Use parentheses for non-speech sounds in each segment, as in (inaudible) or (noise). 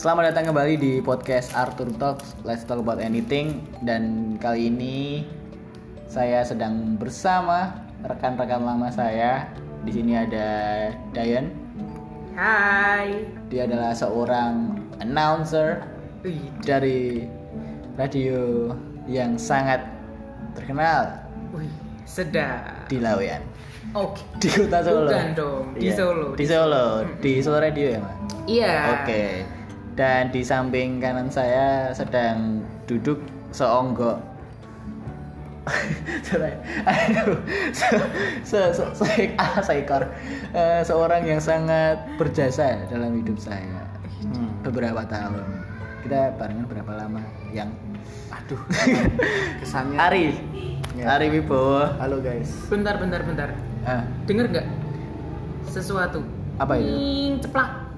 Selamat datang kembali di podcast Arthur Talks Let's Talk About Anything Dan kali ini saya sedang bersama rekan-rekan lama saya Di sini ada Dayan Hai. Dia adalah seorang announcer dari radio yang sangat terkenal wih, sedap. di Lawean Oke. Di kota Solo Bukan dong, di Iya, Solo, Di di Solo, di Solo Radio ya Mas? Iya. Oke. Dan di samping kanan saya sedang duduk seonggok. (laughs) Sorry. Aduh, se, se, se, se- ah, seekor Eh, seorang yang sangat berjasa dalam hidup saya beberapa tahun. Kita barengan berapa lama? Yang Aduh, (laughs) kesannya. Ari, Ya. Ari Wibowo. Halo guys. Bentar, bentar, bentar. Ah, Dengar nggak? Sesuatu. apa itu? Nying ceplak.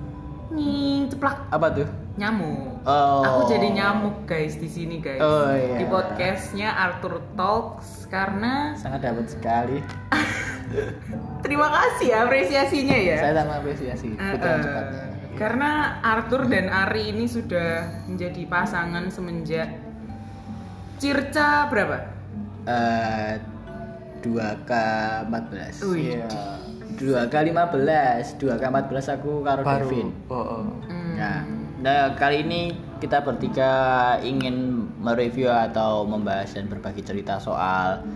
Nying ceplak. Apa tuh? Nyamuk. Oh. Aku jadi nyamuk guys di sini guys. Oh, iya. Di podcastnya Arthur Talks karena Sangat dapat sekali. (laughs) terima kasih ya apresiasinya ya. Saya sangat apresiasi. Eh, cepatnya. karena Arthur dan Ari ini sudah menjadi pasangan semenjak Circa berapa? Eh, 2K14 Wih. Iya. 2K15 2K14 aku karo Baru. Devin Oh, oh. Hmm. nah, nah kali ini kita bertiga ingin mereview atau membahas dan berbagi cerita soal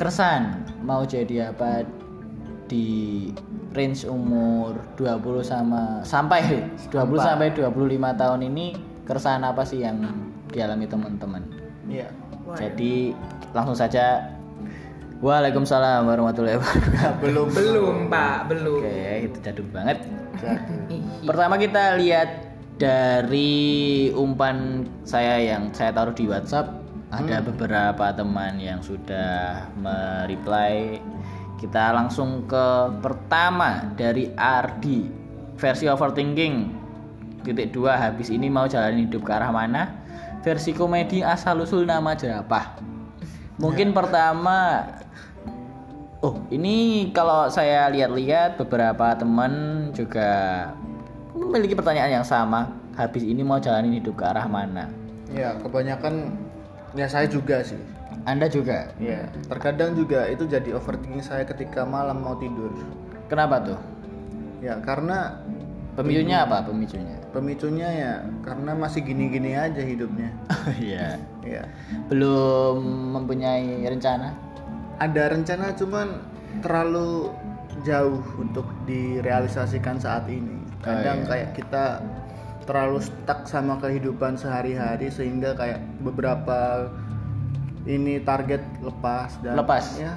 keresahan mau jadi apa di range umur 20 sama sampai 20 sampai 25 tahun ini keresahan apa sih yang dialami teman-teman Iya. Wah, jadi langsung saja Waalaikumsalam warahmatullahi wabarakatuh. Belum Belum pak, belum. Oke, itu jadul banget. (laughs) Pertama kita lihat dari umpan saya yang saya taruh di WhatsApp. Ada beberapa teman yang sudah mereply. Kita langsung ke pertama dari Ardi versi overthinking titik dua habis ini mau jalan hidup ke arah mana versi komedi asal usul nama jerapah mungkin pertama oh ini kalau saya lihat-lihat beberapa teman juga memiliki pertanyaan yang sama habis ini mau jalanin hidup ke arah mana Ya, kebanyakan ya saya juga sih. anda juga Iya. Terkadang juga itu jadi overthinking saya ketika malam mau tidur. kenapa tuh Ya, karena pemicunya apa pemicunya pemicunya ya karena masih gini-gini aja hidupnya. (laughs) Iya Iya. belum mempunyai rencana Ada rencana cuman terlalu jauh untuk direalisasikan saat ini. Kadang iya. kayak kita terlalu stuck sama kehidupan sehari-hari sehingga kayak beberapa ini target lepas dan Lepas. ya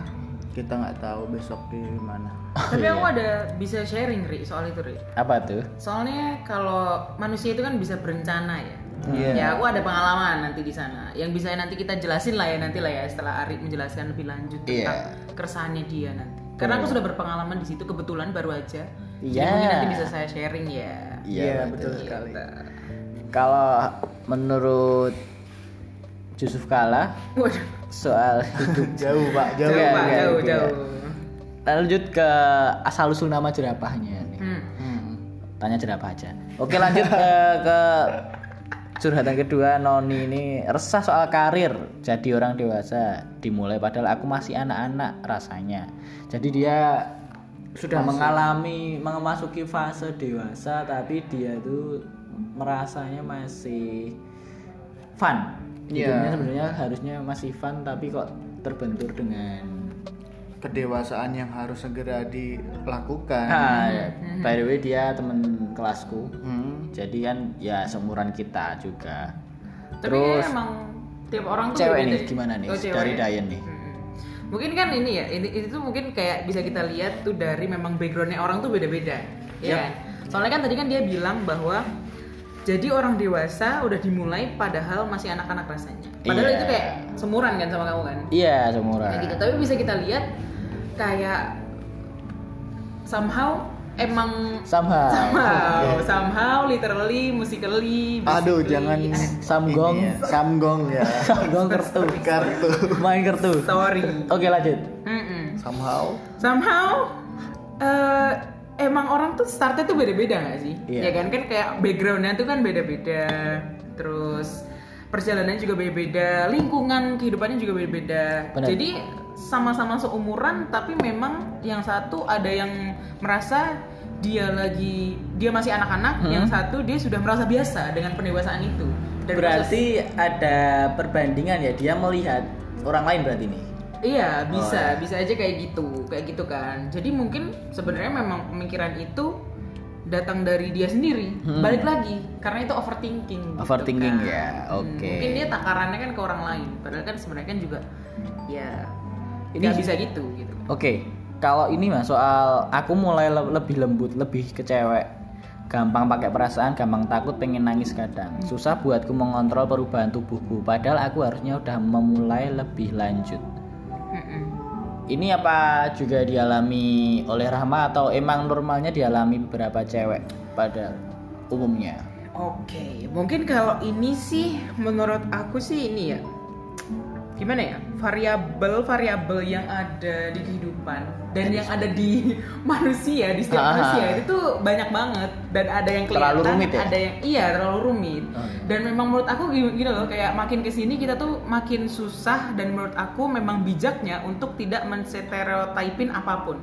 kita nggak tahu besok di mana. Tapi aku ada bisa sharing Ri soal itu Ri. apa tuh Soalnya kalau manusia itu kan bisa berencana ya. Iya. Ya aku ada pengalaman nanti di sana yang bisa nanti kita jelasin lah ya nanti lah ya setelah Ari menjelaskan lebih lanjut tentang Iya. keresahannya dia nanti. Karena aku sudah berpengalaman di situ kebetulan baru aja. Jadi Iya. mungkin nanti bisa saya sharing ya. Iya betul sekali. kalau menurut Yusuf Kala soal hidup (laughs) Jauh pak, jauh. jauh, Iya, Pak, iya, jauh, iya. jauh. lanjut ke asal usul nama jerapahnya nih Hmm. Hmm. tanya jerapah aja oke lanjut ke, ke curhatan kedua Noni ini resah soal karir jadi orang dewasa dimulai padahal aku masih anak-anak rasanya jadi dia sudah mengalami memasuki fase dewasa tapi dia tuh merasanya masih fun hidupnya sebenarnya harusnya masih fun tapi kok terbentur dengan Kedewasaan yang harus segera dilakukan. Ah, ya. by the way dia temen kelasku Hmm. Jadi kan ya seumuran kita juga Tapi terus emang tiap orang tuh cewek nih ya. gimana nih Oh, dari ya? Dayan nih Mm-mm. Mungkin kan ini ya, ini itu mungkin kayak bisa kita lihat tuh dari memang backgroundnya orang tuh beda-beda, ya Yap. kan? Soalnya kan tadi kan dia bilang bahwa jadi orang dewasa udah dimulai padahal masih anak-anak rasanya. Padahal Iya. itu kayak semuran kan sama kamu kan? iya seumuran Kayak gitu. Tapi bisa kita lihat kayak somehow emang somehow somehow, somehow literally, musically, Aduh, basically, jangan eh, Samgong. ya, Samgong ya. Samgong kartu Kartu. main kartu sorry. oke lanjut Mm-mm. Somehow somehow eh emang orang tuh startnya tuh beda-beda gak sih? Iya. Ya kan kan kayak backgroundnya tuh kan beda-beda. Terus perjalanannya juga beda-beda, lingkungan kehidupannya juga beda-beda. Jadi sama-sama seumuran tapi memang yang satu ada yang merasa dia lagi dia masih anak-anak, Hmm. yang satu dia sudah merasa biasa dengan pendewasaan itu. Dan Berarti ada perbandingan ya dia melihat orang lain berarti ini. Iya bisa, Oh, ya. bisa aja kayak gitu, kayak gitu kan. Jadi mungkin sebenarnya memang pemikiran itu datang dari dia sendiri. Hmm. Balik lagi, karena itu overthinking. gitu Overthinking kan. ya, Hmm, oke. Mungkin dia takarannya kan ke orang lain, padahal kan sebenarnya kan juga ya Ini- ini bisa gitu gitu. Oke, kalau ini mas soal aku mulai le- lebih lembut, lebih ke cewek. Gampang pakai perasaan, gampang takut, pengen nangis kadang. Susah buatku mengontrol perubahan tubuhku. Padahal aku harusnya udah memulai lebih lanjut. Ini apa juga dialami oleh Rahma atau emang normalnya dialami beberapa cewek pada umumnya? Oke, mungkin kalau ini sih menurut aku sih ini ya gimana ya variabel-variabel yang ada di kehidupan dan yang ada di (laughs) manusia di setiap Ah. manusia itu tuh banyak banget dan ada yang kelihatan Terlalu rumit ya? ada yang iya terlalu rumit Oh, iya. dan memang menurut aku gini loh kayak makin ke sini kita tuh makin susah dan menurut aku memang bijaknya untuk tidak menstereotipin apa pun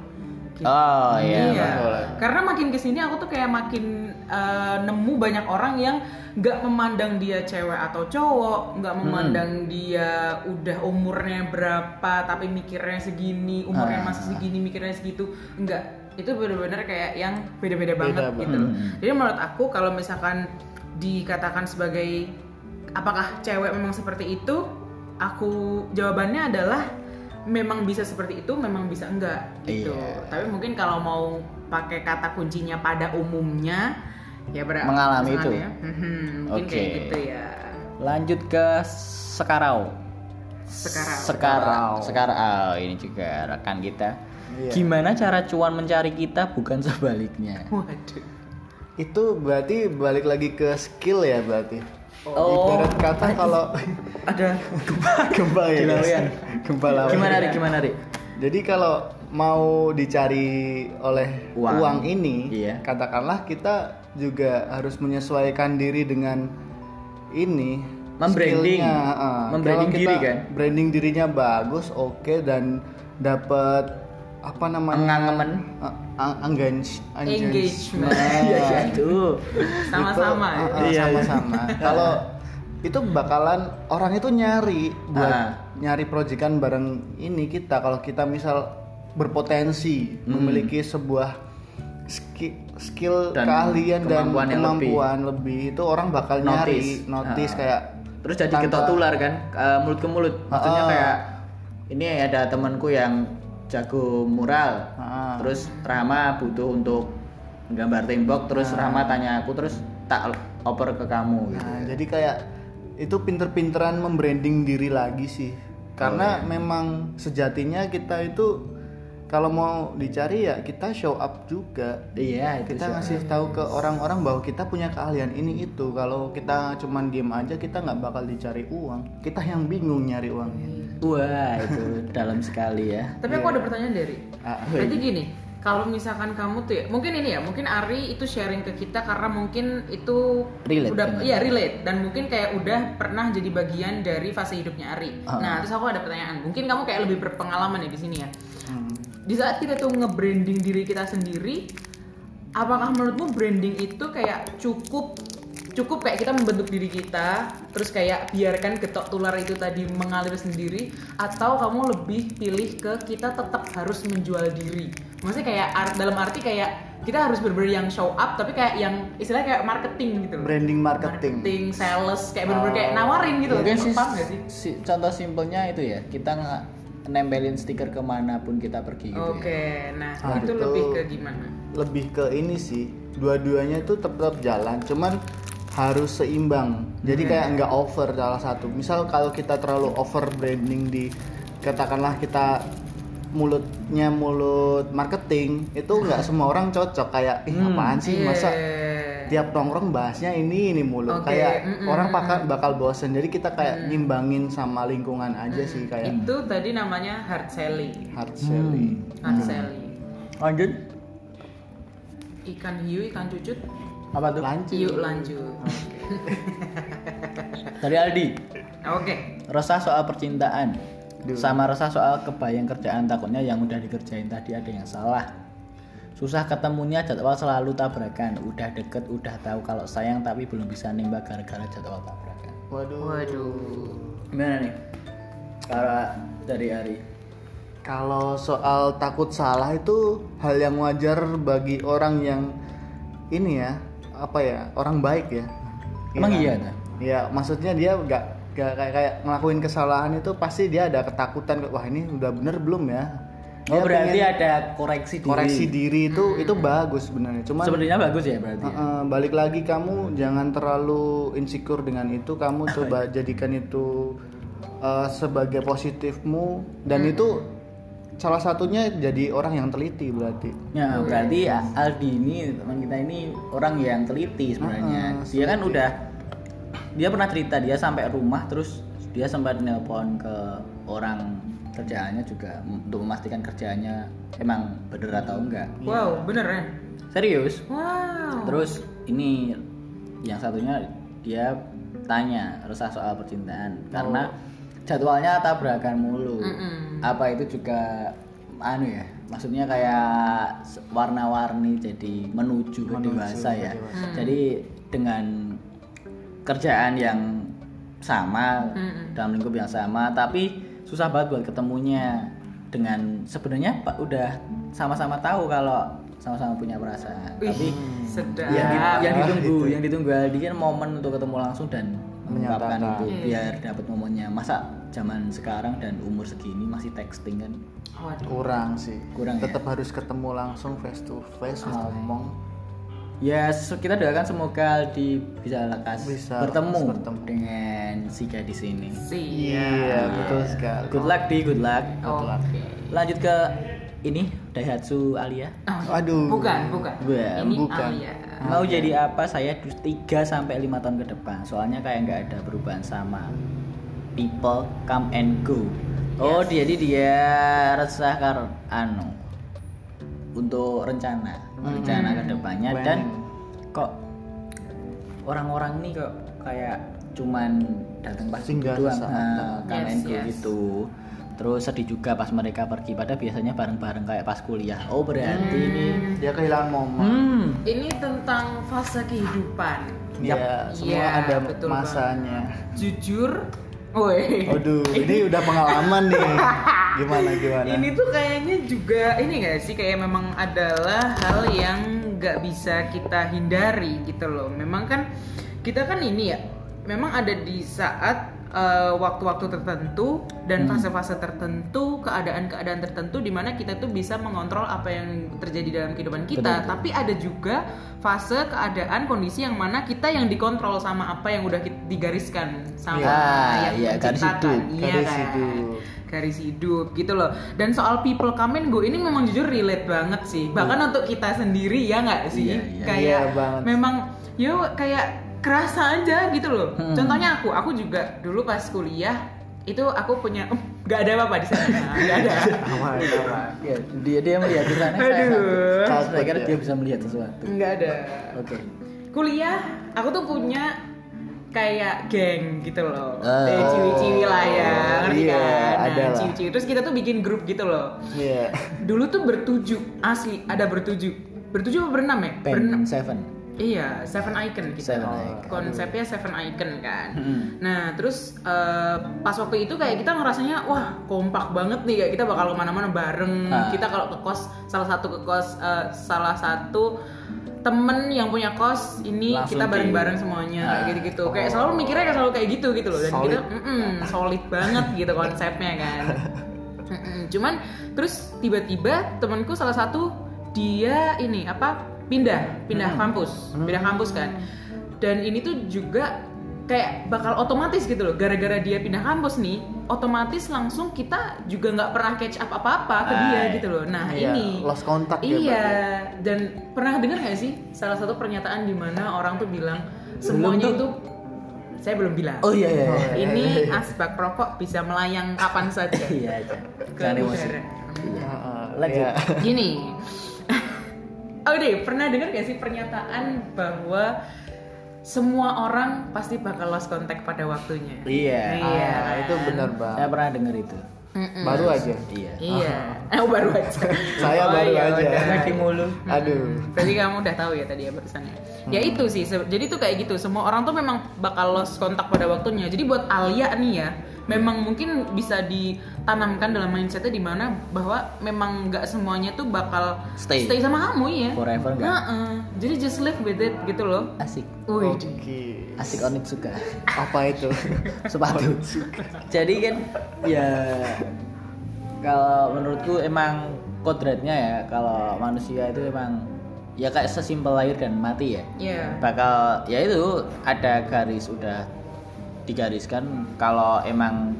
Gitu. Oh iya. betul. Karena makin ke sini aku tuh kayak makin eh, nemu banyak orang yang nggak memandang dia cewek atau cowok, nggak memandang dia udah umurnya berapa tapi mikirnya segini, umurnya Ah. masih segini mikirnya segitu, enggak. Itu bener-bener kayak yang beda-beda Beda banget banget. gitu. Hmm. Jadi menurut aku kalau misalkan dikatakan sebagai apakah cewek memang seperti itu, aku jawabannya adalah memang bisa seperti itu, memang bisa enggak gitu. Iya. Tapi mungkin kalau mau pakai kata kuncinya pada umumnya ya berarti Mengalami itu. Ya. Mhm, mungkin Oke. kayak gitu ya. Lanjut ke sekarau. Sekarang. Sekarang. Sekarang. Ah, ini juga rekan kita. Iya. Gimana cara cuan mencari kita bukan sebaliknya? Waduh. Itu berarti balik lagi ke skill ya berarti. Oh. Ibarat kata kalau Ada gempa (laughs) ya. Gila, guys. Wian. Gempa lawan. gimana Rik? Gimana Rik? Jadi kalau mau dicari oleh Uang. uang, ini, Iya. katakanlah kita juga harus menyesuaikan diri dengan ini Membranding. ah. Membranding diri kan? Branding dirinya bagus, oke dan dapat apa namanya? Engangemen. Ah, ah, engage- Engagement. (laughs) Iya, iya tuh. Sama-sama Itu, ya. ah, ah, Iya, sama-sama. (laughs) Kalau itu bakalan orang itu nyari buat Ah. nyari proyekan bareng ini kita kalau kita misal berpotensi Hmm. memiliki sebuah ski- skill Dan keahlian dan kemampuan yang kemampuan lebih. itu orang bakal nyari Notice. notice Ah. kayak Terus jadi tanpa- ketok tular kan, eh, mulut ke mulut. Maksudnya Ah. kayak ini ada temanku yang jago mural. Ah. Terus Rama butuh untuk gambar tembok, terus Ah. Rama tanya aku, terus tak oper ke kamu gitu. Nah, jadi kayak itu pinter-pinteran membranding diri lagi sih. Karena Oh, iya. memang sejatinya kita itu kalau mau dicari ya kita show up juga. Iya, itu Kita sih. ngasih tahu ke orang-orang bahwa kita punya keahlian ini itu. Kalau kita cuman diem aja kita nggak bakal dicari uang. Kita yang bingung nyari uangnya. Wah, itu dalam sekali ya. Tapi aku ada pertanyaan dari. Ah, Berarti gini, kalau misalkan kamu tuh ya, mungkin ini ya, mungkin Ari itu sharing ke kita karena mungkin itu Relate udah iya relate dan mungkin kayak udah pernah jadi bagian dari fase hidupnya Ari. Ah. Nah, terus aku ada pertanyaan. Mungkin kamu kayak lebih berpengalaman ya di sini ya. Di saat kita tuh nge-branding diri kita sendiri, apakah menurutmu branding itu kayak cukup cukup kayak kita membentuk diri kita terus kayak biarkan getok tular itu tadi mengalir sendiri atau kamu lebih pilih ke kita tetap harus menjual diri maksudnya kayak art- dalam arti kayak kita harus bener-bener yang show up tapi kayak yang istilahnya kayak marketing gitu loh Branding marketing. marketing sales kayak bener-bener kayak Oh. nawarin gitu loh Mungkin sih, sih si- contoh simpelnya itu ya, kita nggak nempelin stiker ke mana pun kita pergi gitu oke ya. nah Ah, itu itu- lebih ke gimana Lebih ke ini sih. Dua-duanya itu tetap jalan, cuman harus seimbang. Jadi kayak nggak over salah satu. Misal kalau kita terlalu over branding di katakanlah kita mulutnya mulut marketing itu nggak semua orang cocok kayak ih Hmm. apaan sih masa Iya. Tiap nongkrong bahasnya ini ini mulu Oke, kayak mm-mm, orang bakal bakal bosen jadi kita kayak ngimbangin sama lingkungan aja sih kayak itu tadi namanya hard selling hard selling hard selling Lanjut. ikan hiu ikan cucut Apa tuh? Lanjut. yuk lanjut (laughs) Dari Aldi. oke Resah soal percintaan. Duh. Sama resah soal kebayang kerjaan takutnya yang udah dikerjain tadi ada yang salah. Susah ketemunya jadwal selalu tabrakan. Udah deket, udah tahu kalau sayang tapi belum bisa nembak gara-gara jadwal tabrakan. Waduh. waduh Gimana nih? Kalau dari Ari. Kalau soal takut salah itu hal yang wajar bagi orang yang ini ya, apa ya, orang baik ya. Emang kan? iya, Nah? Ya, maksudnya dia nggak nggak kayak, kayak ngelakuin kesalahan itu pasti dia ada ketakutan wah ini udah bener belum ya. Oh Dia berarti pengen ada koreksi diri. koreksi diri itu itu bagus sebenarnya. Cuman Sebenarnya bagus ya berarti. ya? Uh, balik lagi kamu jangan terlalu insecure dengan itu kamu (laughs) coba jadikan itu uh, sebagai positifmu dan itu salah satunya jadi orang yang teliti berarti Ya berarti Aldi ini teman kita ini orang yang teliti sebenarnya. Ah, dia kan udah dia pernah cerita dia sampai rumah terus dia sempat nelpon ke orang kerjaannya juga untuk memastikan kerjaannya emang bener atau enggak. wow beneran Serius. wow Terus ini yang satunya dia tanya resah soal percintaan karena jadwalnya tabrakan mulu. Mm-mm. Apa itu juga anu ya? Maksudnya kayak s- warna-warni jadi menuju ke dewasa ya. Jadi dengan kerjaan yang sama Mm-mm. dalam lingkup yang sama tapi susah banget buat ketemunya dengan sebenarnya Pak udah sama-sama tahu kalau sama-sama punya perasaan Wih, tapi sedap yang, di- yang ditunggu itu. yang ditunggu Aldi kan momen untuk ketemu langsung dan mengungkapkan Menyatakan. itu Iya. biar dapat momennya masa zaman sekarang dan umur segini masih texting kan Waduh. kurang sih Kurang ya? tetap harus ketemu langsung face to face ngomong ya kita doakan semoga Aldi bisa lekas Bisa bertemu, lekas bertemu. dengan si gadis ini iya betul sekali. Good luck di good luck. Oke. lanjut ke ini Daihatsu Alia. Oh, Aduh. Bukan, bukan. Bukan, Ini bukan. Alia. mau jadi apa saya 3 sampai 5 tahun ke depan. Soalnya kayak nggak ada perubahan sama people come and go. Oh jadi dia resah kar anu untuk rencana rencana ke depannya dan kok orang-orang nih kok kayak cuman datang pas Singgah doang. nah, Yes, yes. gitu. Terus sedih juga pas mereka pergi. Pada biasanya bareng-bareng kayak pas kuliah. Oh berarti ini dia kehilangan momen. Hmm. Ini tentang fase kehidupan. ya semua Iya, ada betul masanya. Jujur, woi. Aduh, ini udah pengalaman nih. (laughs) Gimana gimana? Ini tuh kayaknya juga ini gak sih kayak memang adalah hal yang nggak bisa kita hindari gitu loh. Memang kan kita kan ini ya, memang ada di saat eh, waktu-waktu tertentu dan fase-fase tertentu, keadaan-keadaan tertentu di mana kita tuh bisa mengontrol apa yang terjadi dalam kehidupan kita. Tapi ada juga fase keadaan kondisi yang mana kita yang dikontrol sama apa yang udah digariskan sama Iya, yang iya, garis Iya garis kan? Garis hidup gitu loh dan soal people come and go ini memang jujur relate banget sih bahkan untuk kita sendiri ya nggak sih Iya, iya. kayak Iya banget. memang yo kayak kerasa aja gitu loh Hmm. contohnya aku aku juga dulu pas kuliah itu aku punya nggak ada apa-apa di sana nggak ada Aman, aman. Ya, dia dia melihat di sana. Aduh. Saya, kira dia bisa melihat sesuatu. nggak ada Oke. kuliah aku tuh punya kayak geng gitu loh. Oh. Dari ciwi-ciwi lah ya ngerti Iya, kan? Nah ciwi-ciwi. Terus kita tuh bikin grup gitu loh. Iya. dulu tuh bertujuh asli ada bertujuh. Bertujuh apa berenam ya? Berenam. Pen Seven. Iya seven icon gitu Seven. Icon. konsepnya seven icon kan Hmm. nah terus eh, pas waktu itu kayak kita ngerasanya wah kompak banget nih kayak kita bakal ke mana-mana bareng Ah. kita kalau ke kos salah satu ke kos eh, salah satu temen yang punya kos ini Langsung kita bareng-bareng semuanya kayak Ah. gitu-gitu kayak selalu mikirnya kayak selalu kayak gitu gitu loh dan Solid. kita mm-mm, solid banget gitu konsepnya kan (laughs) cuman terus tiba-tiba temanku salah satu dia ini apa pindah pindah kampus pindah kampus kan dan ini tuh juga kayak bakal otomatis gitu loh gara-gara dia pindah kampus nih otomatis langsung kita juga nggak pernah catch up apa-apa ke dia Ah, gitu loh nah Iya, ini lost contact ya, iya dan pernah dengar nggak sih salah satu pernyataan di mana orang tuh bilang semuanya itu saya belum bilang Oh iya iya. Oh, iya. ini asbak rokok bisa melayang kapan saja (laughs) Iya iya. ke emosi. udara. Heeh, Lanjut. iya. Gini, oh deh pernah dengar gak sih pernyataan bahwa semua orang pasti bakal lost contact pada waktunya Iya. Iya. Ah, itu benar Saya banget. pernah dengar itu. Mm-mm. Baru aja. Iya. iya oh (laughs) baru aja (laughs) Saya Oh, baru iya, aja. udah. Lagi mulu. (laughs) Aduh. Berarti kamu udah tahu ya tadi ya barusannya. Ya itu sih. Jadi tuh kayak gitu. Semua orang tuh memang bakal lost kontak pada waktunya. Jadi buat Alia nih ya, memang mungkin bisa ditanamkan dalam mindsetnya di mana bahwa memang nggak semuanya tuh bakal Stay. sama kamu ya. Forever nggak? Nah, jadi just live with it gitu loh. Asik. Wih. Oke. Asik onik suka. Apa itu? (laughs) Sepatu. Jadi kan ya kalau menurutku emang kodratnya ya kalau manusia itu emang ya kayak sesimpel lahir dan mati ya. Iya. bakal ya itu ada garis udah digariskan kalau emang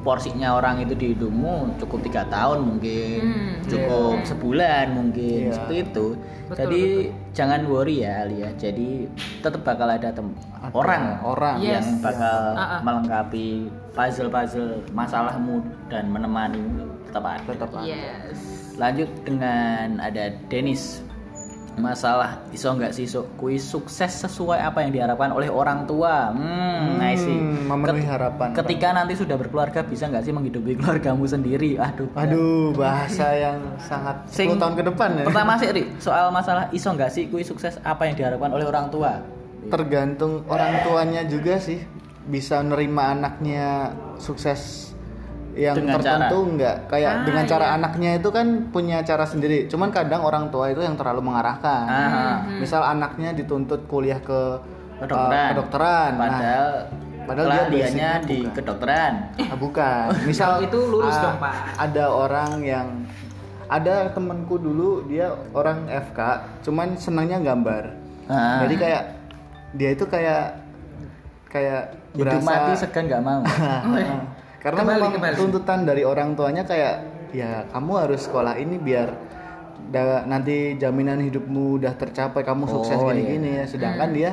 porsinya orang itu di hidupmu cukup tiga tahun mungkin Hmm, cukup iya. sebulan mungkin Iya. seperti itu Betul, jadi jangan worry ya Alia jadi tetap bakal ada tem- Ada orang orang Yes. yang bakal Ah, ah. melengkapi puzzle-puzzle masalahmu dan menemani tetap ada tetap ada. Yes. lanjut dengan ada Dennis masalah. Iso nggak sih so, kui sukses sesuai apa yang diharapkan oleh orang tua? Hmm, I see. Hmm, memenuhi Ket- harapan. ketika nanti sudah berkeluarga bisa nggak sih menghidupi keluargamu sendiri? Aduh. Aduh, bahasa yang sangat 10 Sing- tahun ke depan ya. pertama sih Ri, (laughs) soal masalah iso nggak sih kui sukses apa yang diharapkan oleh orang tua? Tergantung orang tuanya juga sih. Bisa nerima anaknya sukses yang Dengan tertentu enggak kayak Ah, dengan cara iya. anaknya itu kan punya cara sendiri cuman kadang orang tua itu yang terlalu mengarahkan Ah. misal anaknya dituntut kuliah ke Kedokteran. uh, kedokteran Nah, padahal padahal dia basicnya di bukan. kedokteran ah, bukan (laughs) misal Itu lurus ah, dong, Pak. ada orang yang ada temanku dulu dia orang FK cuman senangnya gambar Ah. jadi kayak dia itu kayak kayak hidup berasa mati segan nggak mau (laughs) karena Kembali, memang kembali. tuntutan dari orang tuanya kayak ya kamu harus sekolah ini biar da- nanti jaminan hidupmu udah tercapai kamu sukses Oh, gini-gini ya sedangkan dia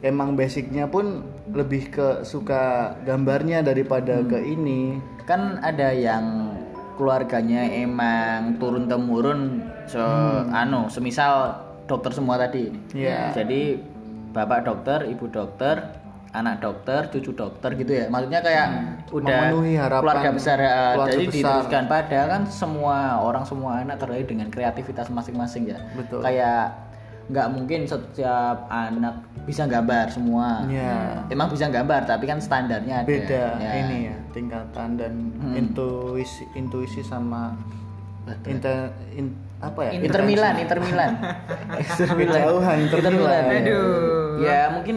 emang basicnya pun lebih ke suka gambarnya daripada Hmm. ke ini kan ada yang keluarganya emang turun temurun so anu semisal dokter semua tadi Iya. jadi bapak dokter ibu dokter anak dokter cucu dokter gitu ya maksudnya kayak udah Memenuhi harapan keluarga besar ya. keluarga jadi besar. diteruskan padahal kan semua orang semua anak terlahir dengan kreativitas masing-masing ya Betul. kayak nggak mungkin setiap anak bisa gambar semua ya emang bisa gambar tapi kan standarnya ada beda Ya. ini ya tingkatan dan Hmm. intuisi intuisi sama inter, in- apa ya Inter Milan, Inter Milan. (laughs) Kejauhan, Inter Milan. Aduh. Ya mungkin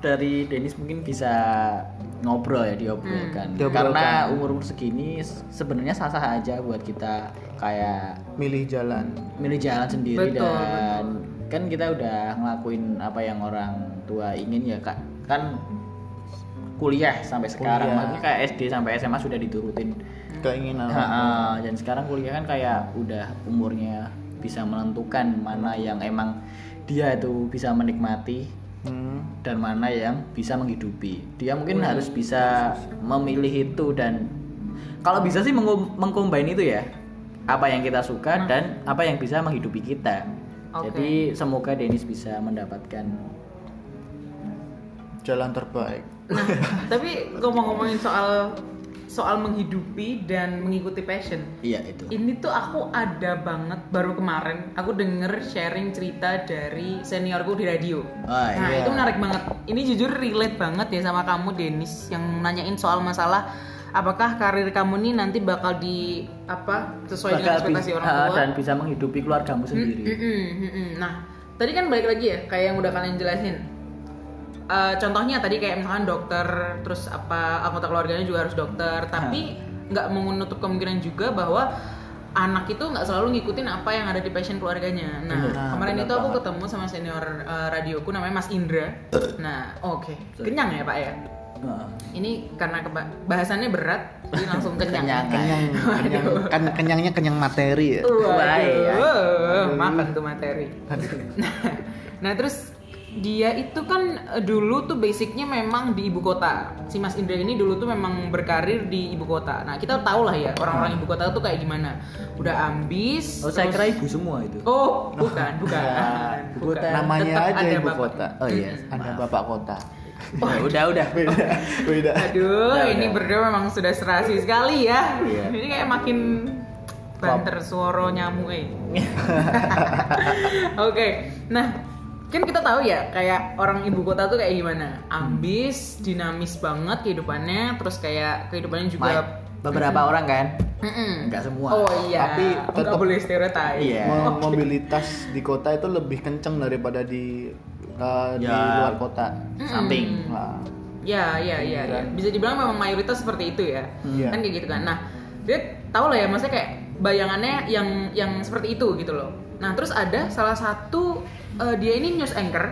dari Denis mungkin bisa ngobrol ya diobrolkan. Diobrolkan. Karena umur umur segini sebenarnya sah sah aja buat kita kayak milih jalan. milih jalan sendiri Betul, dan kan kita udah ngelakuin apa yang orang tua ingin ya kak. Kan kuliah sampai sekarang Kuliah. maksudnya kayak SD sampai SMA sudah diturutin. Keinginan Ha, ha, dan sekarang kuliah kan kayak udah umurnya bisa menentukan mana yang emang dia itu bisa menikmati Hmm. dan mana yang bisa menghidupi. Dia mungkin harus bisa memilih itu dan kalau bisa sih mengcombine itu ya. Apa yang kita suka dan apa yang bisa menghidupi kita. Oke. Jadi semoga Denis bisa mendapatkan jalan terbaik Nah, tapi ngomong-ngomongin soal soal menghidupi dan mengikuti passion. iya itu. Ini tuh aku ada banget baru kemarin aku denger sharing cerita dari seniorku di radio. Oh, Nah, iya. itu menarik banget. Ini jujur relate banget ya sama kamu Denis yang nanyain soal masalah apakah karir kamu nih nanti bakal di apa sesuai dengan Bakal ekspektasi bi- orang tua. dan bisa menghidupi keluargamu sendiri. Mm, mm, mm, mm. Nah, tadi kan balik lagi ya, kayak yang udah kalian jelasin. Eh, contohnya tadi kayak misalkan dokter, terus apa anggota keluarganya juga harus dokter, tapi nggak menutup kemungkinan juga bahwa anak itu nggak selalu ngikutin apa yang ada di passion keluarganya. Nah, Bener. kemarin Bener itu aku banget. ketemu sama senior eh, radioku namanya Mas Indra. Nah, oke, kenyang ya Pak ya. Nah, Ini karena keba- bahasannya berat, jadi langsung (laughs) kenyang. Kenyang. kenyang kenyang kan kenyangnya kenyang materi ya Waduh, Wah, iya. makan tuh materi. nah, nah terus dia itu kan eh, dulu tuh basicnya memang di ibu kota. Si Mas Indra ini dulu tuh memang berkarir di ibu kota. Nah kita tahu lah ya orang-orang ibu kota tuh kayak gimana. Udah ambis. Oh, saya terus- kira ibu semua itu. Oh, bukan, bukan. (laughs) Bukan. kota. namanya Tetap aja ibu bapak. kota Oh iya. ada bapak kota Ya, udah, udah. beda beda Aduh, ini udah. berdua memang sudah serasi sekali ya. Iya. Ini kayak makin banter suara nyamuk eh. (laughs) Oke, nah kan kita tahu ya kayak orang ibu kota tuh kayak gimana ambis dinamis banget kehidupannya terus kayak kehidupannya juga beberapa orang kan Mm-mm. nggak semua oh iya Tapi tetep- boleh stereotip Iya. Mo- mobilitas di kota itu lebih kenceng daripada di uh, di Ya. luar kota samping Nah, Ya, ya, ya, ya. Bisa dibilang memang mayoritas seperti itu ya. Iya. Kan kayak gitu kan. Nah, dia tahu lah ya, maksudnya kayak bayangannya yang yang seperti itu gitu loh. Nah, terus ada salah satu eh, dia ini news anchor,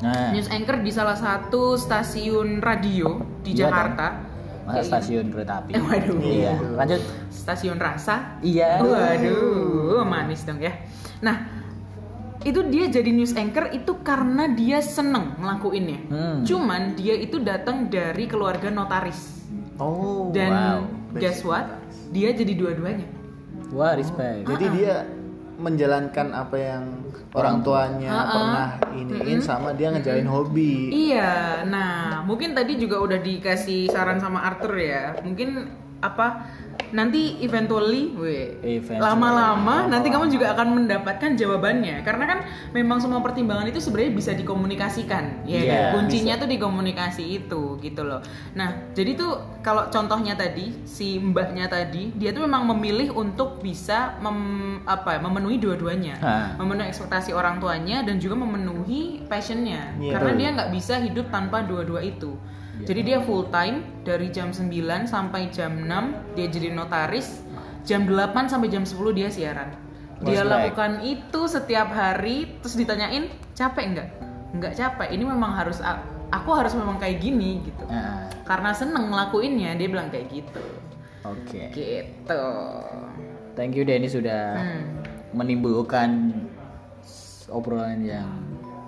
nah news anchor di salah satu stasiun radio di Iya, Jakarta. masa Kayak stasiun kereta api Eh, waduh. iya lanjut. Stasiun Rasa. iya Waduh, manis dong ya. Nah, itu dia jadi news anchor itu karena dia seneng ngelakuinnya. Hmm. Cuman dia itu datang dari keluarga notaris. oh Dan wow. guess what? Dia jadi dua-duanya. wah respect jadi dia menjalankan apa yang orang tuanya Ha-ha. pernah iniin sama dia ngejalin hobi Iya. Nah, mungkin tadi juga udah dikasih saran sama Arthur ya. Mungkin apa nanti eventually, lama-lama nanti kamu juga akan mendapatkan jawabannya. Karena kan memang semua pertimbangan itu sebenarnya bisa dikomunikasikan. Ya, Iya, kan? kuncinya tuh di komunikasi itu gitu loh. Nah, jadi tuh kalau contohnya tadi si mbaknya tadi, dia tuh memang memilih untuk bisa mem- apa ya, memenuhi dua-duanya. Memenuhi ekspektasi orang tuanya dan juga memenuhi passionnya. Iya. Karena dia nggak bisa hidup tanpa dua-dua itu. Jadi dia full time dari jam 9 sampai jam 6 dia jadi notaris, jam 8 sampai jam 10 dia siaran. Dia Respect. lakukan itu setiap hari terus ditanyain capek nggak? Nggak capek. Ini memang harus aku harus memang kayak gini gitu. Nah, Karena seneng ngelakuinnya dia bilang kayak gitu. oke Gitu. thank you Denny sudah Hmm. menimbulkan obrolan yang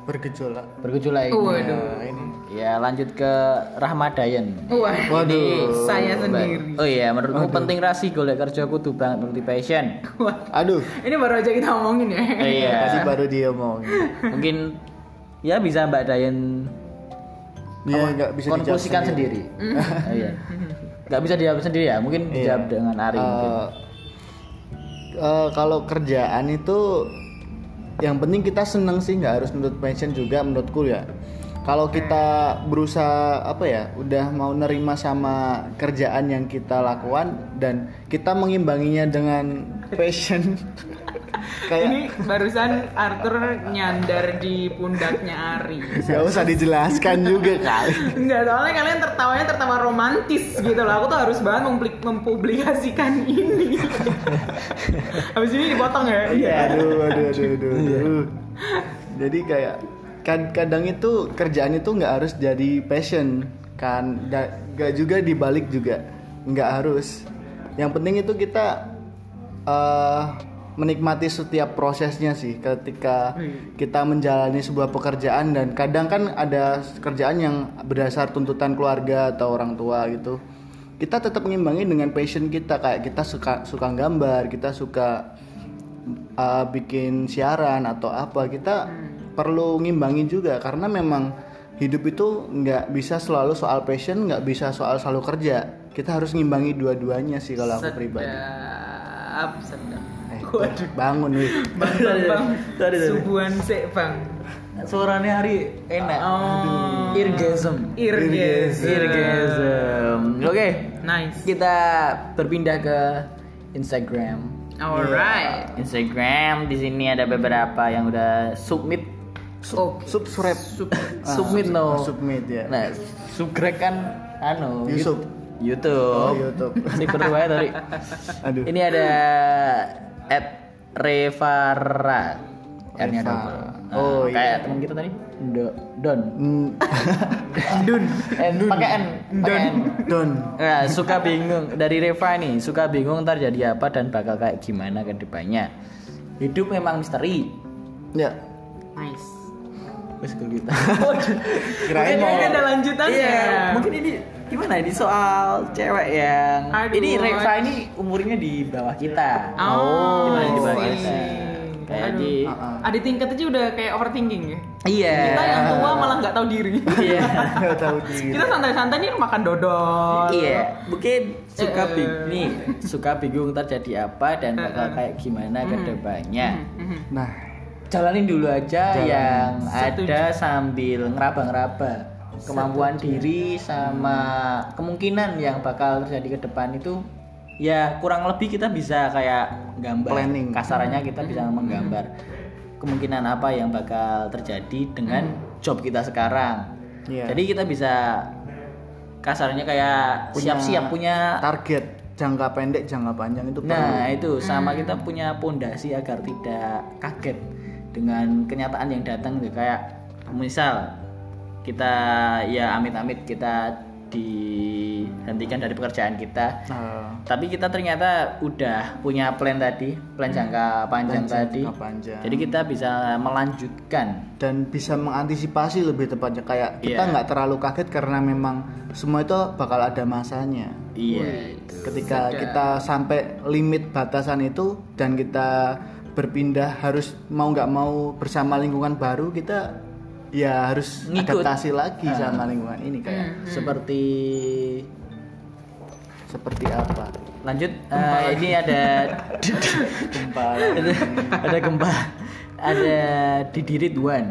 bergejolak bergejolak ini. Waduh. Nah, ini Ya lanjut ke Rahmadayan. Wah, Waduh. saya sendiri. Oh iya, menurutmu penting rasi golek kerja kudu banget ngerti passion. Wah, aduh ini baru aja kita omongin ya. Iya. tadi baru dia mau Mungkin ya bisa Mbak Dayan dia nggak bisa konklusikan sendiri. Oh, iya. Nggak bisa dijawab sendiri ya, mungkin Iya. dijawab dengan Ari mungkin. Eh, eh, kalau kerjaan itu yang penting kita seneng sih nggak harus menurut passion juga menurutku ya. Kalau kita berusaha apa ya udah mau nerima sama kerjaan yang kita lakukan dan kita mengimbanginya dengan passion (laughs) kayak Ini barusan Arthur nyandar di pundaknya Ari. nggak usah dijelaskan juga kali Enggak, soalnya kalian tertawanya tertawa romantis gitu loh. Aku tuh harus banget mempublikasikan ini. (laughs) Habis ini dipotong ya? Iya, aduh, aduh, aduh, aduh, aduh. (laughs) Jadi kayak kad- kadang itu kerjaan itu nggak harus jadi passion kan, nggak juga dibalik juga, nggak harus. Yang penting itu kita eh, menikmati setiap prosesnya sih, ketika kita menjalani sebuah pekerjaan dan kadang kan ada kerjaan yang berdasar tuntutan keluarga atau orang tua gitu. Kita tetap mengimbangi dengan passion kita kayak kita suka suka gambar, kita suka uh, bikin siaran atau apa. Kita perlu ngimbangi juga karena memang hidup itu nggak bisa selalu soal passion nggak bisa soal selalu kerja. Kita harus ngimbangi dua-duanya sih kalau aku pribadi. Sedap, sedap. Waduh. bangun wih Bang, bang, bang. Tadi, tadi. Subuhan sik, bang. Suaranya Ari enak. Oh. Irgasm. Irgasm. Irgasm. Oke, Nice. kita berpindah ke Instagram. Alright. Instagram di sini ada beberapa yang udah submit Oke. subscribe Sup- submit no. Ah, submit ya Nah, subscribe kan anu YouTube. YouTube. Oh, YouTube. Di kedua ya tadi. (laughs) aduh Ini ada at Revara. R-nya double. Nah, Oh, iya. kayak teman kita tadi. Do, don. Hmm, (laughs) Dun. N, pakai N. Pakai N. don Nah, suka bingung dari Reva nih, suka bingung ntar jadi apa dan bakal kayak gimana ke depannya. Hidup memang misteri. ya Nice. Wes kita. (laughs) Kirain Ini ada lanjutannya. Iya, mungkin ini gimana ini soal cewek yang Aduh, ini Reva ini umurnya di bawah kita. Oh, Gimana di bawah kita? Kayak Aduh. di Uh-uh. Adik tingkat aja udah kayak overthinking ya. Iya. Kita yang tua malah nggak tahu diri. (laughs) Iya. nggak tahu diri. Kita santai-santai nih makan dodol. Iya, mungkin suka Eh, bingung nih, suka bingung terjadi apa dan bakal Eh, eh. kayak gimana ke depannya. Mhm. Nah, Jalanin dulu aja Jalan. yang Setuju. ada sambil ngeraba-ngeraba kemampuan diri sama kemungkinan yang bakal terjadi ke depan itu ya kurang lebih kita bisa kayak gambar Planning. kasarannya kita bisa menggambar kemungkinan apa yang bakal terjadi dengan job kita sekarang Iya. jadi kita bisa kasarnya kayak Punya siap-siap punya target jangka pendek, jangka panjang itu Nah perlu. itu sama kita punya pondasi agar tidak kaget dengan kenyataan yang datang gitu. kayak misal kita ya amit-amit kita dihentikan dari pekerjaan kita Nah, tapi kita ternyata udah punya plan tadi plan jangka panjang Plan tadi jangka panjang. jadi kita bisa melanjutkan dan bisa mengantisipasi lebih tepatnya kayak kita Iya. nggak terlalu kaget karena memang semua itu bakal ada masanya. iya itu Ketika Sedap. kita sampai limit batasan itu dan kita berpindah harus mau nggak mau bersama lingkungan baru kita ya harus Ngikut. adaptasi lagi Ah. sama lingkungan ini kayak Hmm. seperti seperti apa? lanjut eh, ini ada (laughs) Gempa. ada, ada gempa ada Didi Ridwan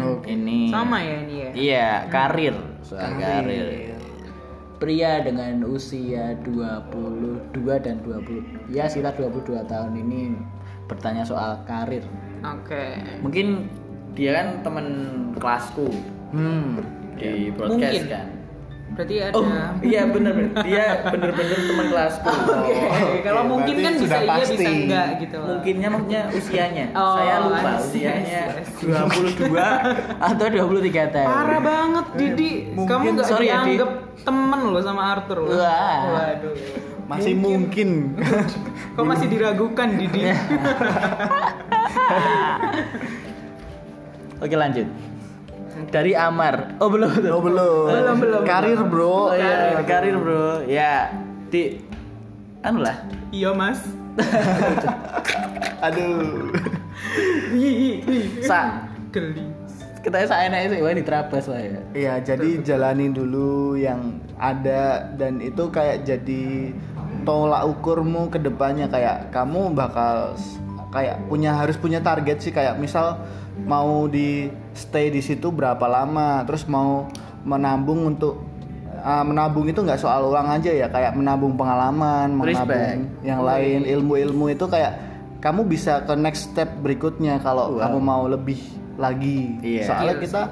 Oke. ini Sama ya ini ya. iya karir soal karir Karir. pria dengan usia 22 dan 20 ya sekitar 22 tahun ini bertanya soal karir Oke. mungkin dia kan temen kelasku Hmm. di broadcast Mungkin. kan Berarti ada oh iya bener dia bener-bener temen kelasku Oke, kalau Oke, mungkin berarti kan bisa sudah iya pasti. bisa enggak gitu. loh. mungkinnya maksudnya usianya Oh, saya lupa I see, usianya see, I 22 atau 23 tahun Parah banget Didi. Mungkin- Kamu nggak sorry ya, Di. dianggap temen loh sama Arthur loh. Wah. Waduh. Masih mungkin. Kok masih diragukan Didi? (laughs) oke lanjut dari Amar oh belum Oh belum. Belum, belum. Karir bro. Oh iya, karir bro. Ya, di anu lah. iya mas. (laughs) Aduh. Sa, Geli. kita saya enak sih, wah diterabas lah ya. Iya, jadi jalani dulu yang ada dan itu kayak jadi tolak ukurmu ke depannya kayak kamu bakal kayak punya harus punya target sih kayak misal mau di stay di situ berapa lama, terus mau menabung untuk ah, menabung itu nggak soal uang aja ya kayak menabung pengalaman, Respect. menabung yang lain ilmu-ilmu itu kayak kamu bisa ke next step berikutnya kalau Wow. kamu mau lebih lagi. Iya. Soalnya Iya, kita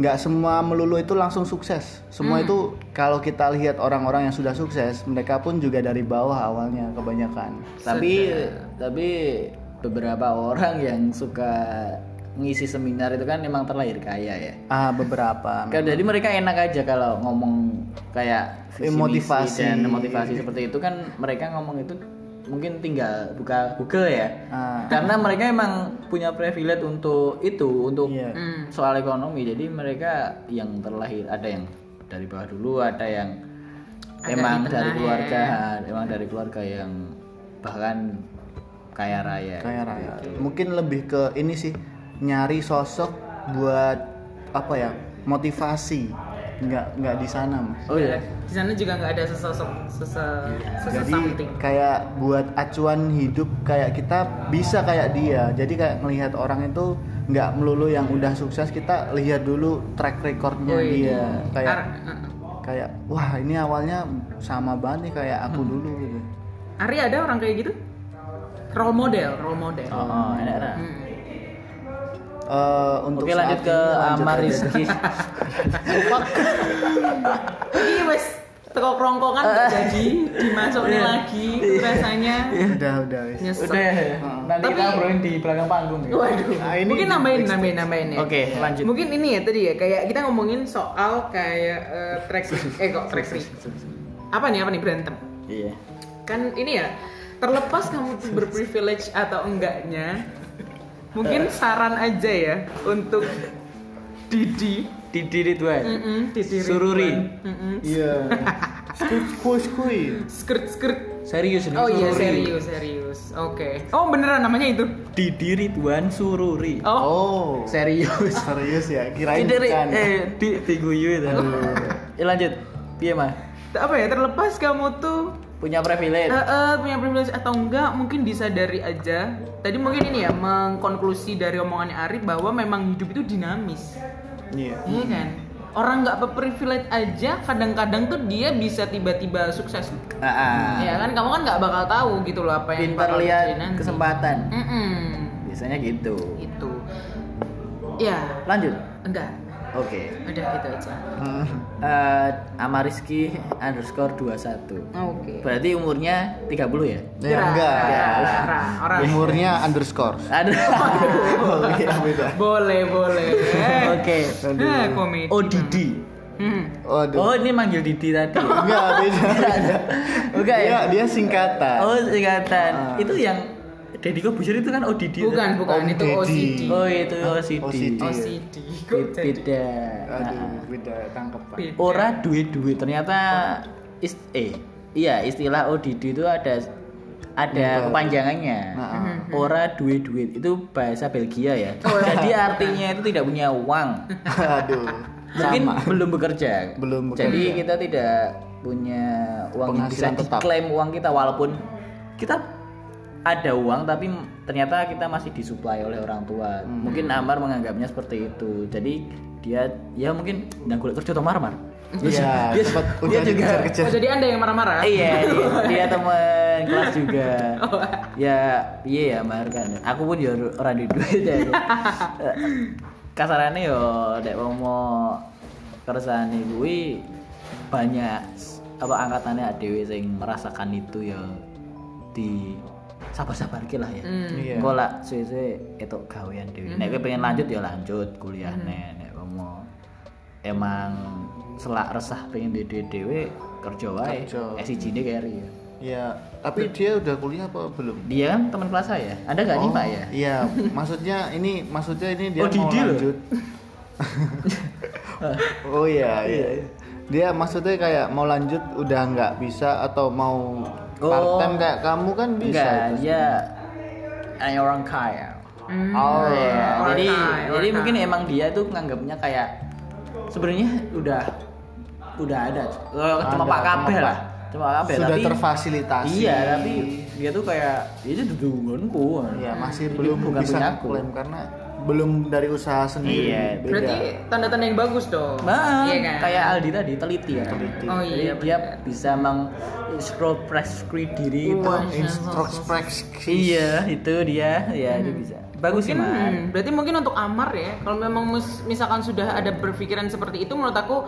nggak semua melulu itu langsung sukses. Semua itu kalau kita lihat orang-orang yang sudah sukses, mereka pun juga dari bawah awalnya kebanyakan. Tapi tapi beberapa orang yang suka ngisi seminar itu kan memang terlahir kaya ya. Ah beberapa. Kan jadi mereka enak aja kalau ngomong kayak visi misi motivasi. dan motivasi seperti itu kan mereka ngomong itu mungkin tinggal buka Google ya. Ah. Karena mereka emang punya privilege untuk itu, untuk Iya. Hmm. soal ekonomi. Jadi mereka yang terlahir ada yang dari bawah dulu, ada yang Agak emang dari ya. keluarga, emang dari keluarga yang bahkan kaya raya. Kayak raya. Mungkin lebih ke ini sih nyari sosok buat apa ya motivasi. Nggak nggak di sana mas. Oh iya. Di sana juga nggak ada sesosok sese sese Jadi something. kayak buat acuan hidup kayak kita bisa kayak dia. Jadi kayak melihat orang itu nggak melulu yang udah sukses kita lihat dulu track recordnya Wih. dia kayak Ar- kayak wah ini awalnya sama banget nih kayak aku Hmm. dulu gitu. Ari ada orang kayak gitu? Role model, role model. Oh, oh enak lah. Hmm. Eh, untuk Oke lanjut ke Amar. Rizky. (laughs) Ini wes teko kerongkongan nggak (laughs) jadi dimasukin Iya. lagi itu rasanya udah udah wis. nyesek. Udah, nanti Tapi- kita ngobrolin di belakang panggung ya. Waduh. Nah, ini mungkin nambahin, nambahin, nambahin ya. Oke, lanjut. Mungkin ini ya tadi ya, kayak kita ngomongin soal kayak eh, track (laughs) eh kok track Apa nih, apa nih berantem? Iya. Kan ini ya, terlepas kamu berprivilege atau enggaknya, mungkin saran aja ya untuk Didi. Didi Ridwan Mm-mm, Didi Sururi. Iya. Skut kuis kui. Skirt skirt. serius ini Oh iya Sururi. serius serius. Oke. Oh beneran namanya itu. Didi Ridwan Sururi Oh. Oh. serius Serius ya? Kirain Tidak, bukan. eh di di guyu itu Eh, lanjut piye mah Apa ya terlepas kamu tuh punya privilege eh, eh, punya privilege atau enggak mungkin disadari aja. Tadi mungkin ini ya mengkonklusi dari omongannya Arif bahwa memang hidup itu dinamis. Iya. Iya kan? Orang nggak berprivilege aja kadang-kadang tuh dia bisa tiba-tiba sukses. ah, ah. Ya kan kamu kan nggak bakal tahu gitu loh apa yang pintar bakal lihat kesempatan Mm-mm. biasanya gitu Itu. Ya, lanjut enggak. Oke Udah gitu aja. Hmm. Eh, Amariski underscore 21 Oke. berarti umurnya 30 ya Ya enggak. Orang, orang. Umurnya underscore. ada Oh iya beda. Boleh, boleh. oke Nah, komedi. oh Didi Hmm. Waduh. oh ini manggil Didi tadi Enggak beda. Enggak ya Dia dia singkatan. oh singkatan Ah. itu yang Deddy Kobusier itu kan ODD Bukan, bukan. Om itu. OCD. oh itu OCD OCD. OCD. Kok Beda. jadi? beda Aduh, beda tangkep ora duit-duit ternyata ist eh iya istilah ODD itu ada ada kepanjangannya Nah, ora duit-duit itu bahasa Belgia ya Oh, iya. jadi artinya itu tidak punya uang (laughs) Aduh. mungkin Sama. belum bekerja Belum jadi bekerja. kita tidak punya uang yang bisa tetap. diklaim uang kita walaupun kita ada uang tapi ternyata kita masih disuplai oleh orang tua Hmm. mungkin Amar menganggapnya seperti itu jadi dia ya mungkin nggak kulit kerja atau marmar Iya, dia, sempat (laughs) dia juga dikejar-kejar. Oh, jadi anda yang marah-marah? iya dia, (laughs) dia teman kelas juga Oh. ya iya ya Mar kan aku pun ya orang di duit ya (laughs) kasarannya yo dek wong mau kersane kuwi banyak apa angkatannya dewe sing merasakan itu ya di sabar-sabar ki lah ya Hmm. Iya. Engko lah suwe-suwe etok gawean dhewe. Nek kowe pengen lanjut ya lanjut kuliah nek kowe mau emang selak resah pengen dhewe dhewe kerja wae. Ini carry ya. Iya, tapi dia udah kuliah apa belum? Dia kan teman kelas saya. Anda gak nyimak ya? Iya, maksudnya ini maksudnya ini dia Oh, mau Didi lanjut. (laughs) oh iya, iya. Dia maksudnya kayak mau lanjut udah nggak bisa atau mau Oh. part time kayak kamu kan bisa. Enggak, itu. dia hanya orang kaya. Hmm. Oh, Iya, orang jadi kaya, jadi orang mungkin kaya. emang dia tuh nganggapnya kayak sebenarnya udah udah ada cuma Pak Kabel lah cuma Pak Kabel Sudah tapi terfasilitasi. iya tapi dia tuh kayak "Ya itu dudunganku Iya, masih belum bukan bisa klaim karena belum dari usaha sendiri. Iya, Beda. Berarti tanda-tanda yang bagus dong. Bang, Iya kan? kayak Aldi tadi teliti ya. Teliti. Oh Jadi iya, dia benar. bisa mengintrospeksi diri itu. Wah. introspeksi. Iya, itu dia, ya itu bisa. Bagus sih, Mungkin, Mar. hmm, berarti mungkin untuk Amar ya, kalau memang mis- misalkan sudah ada berpikiran seperti itu, menurut aku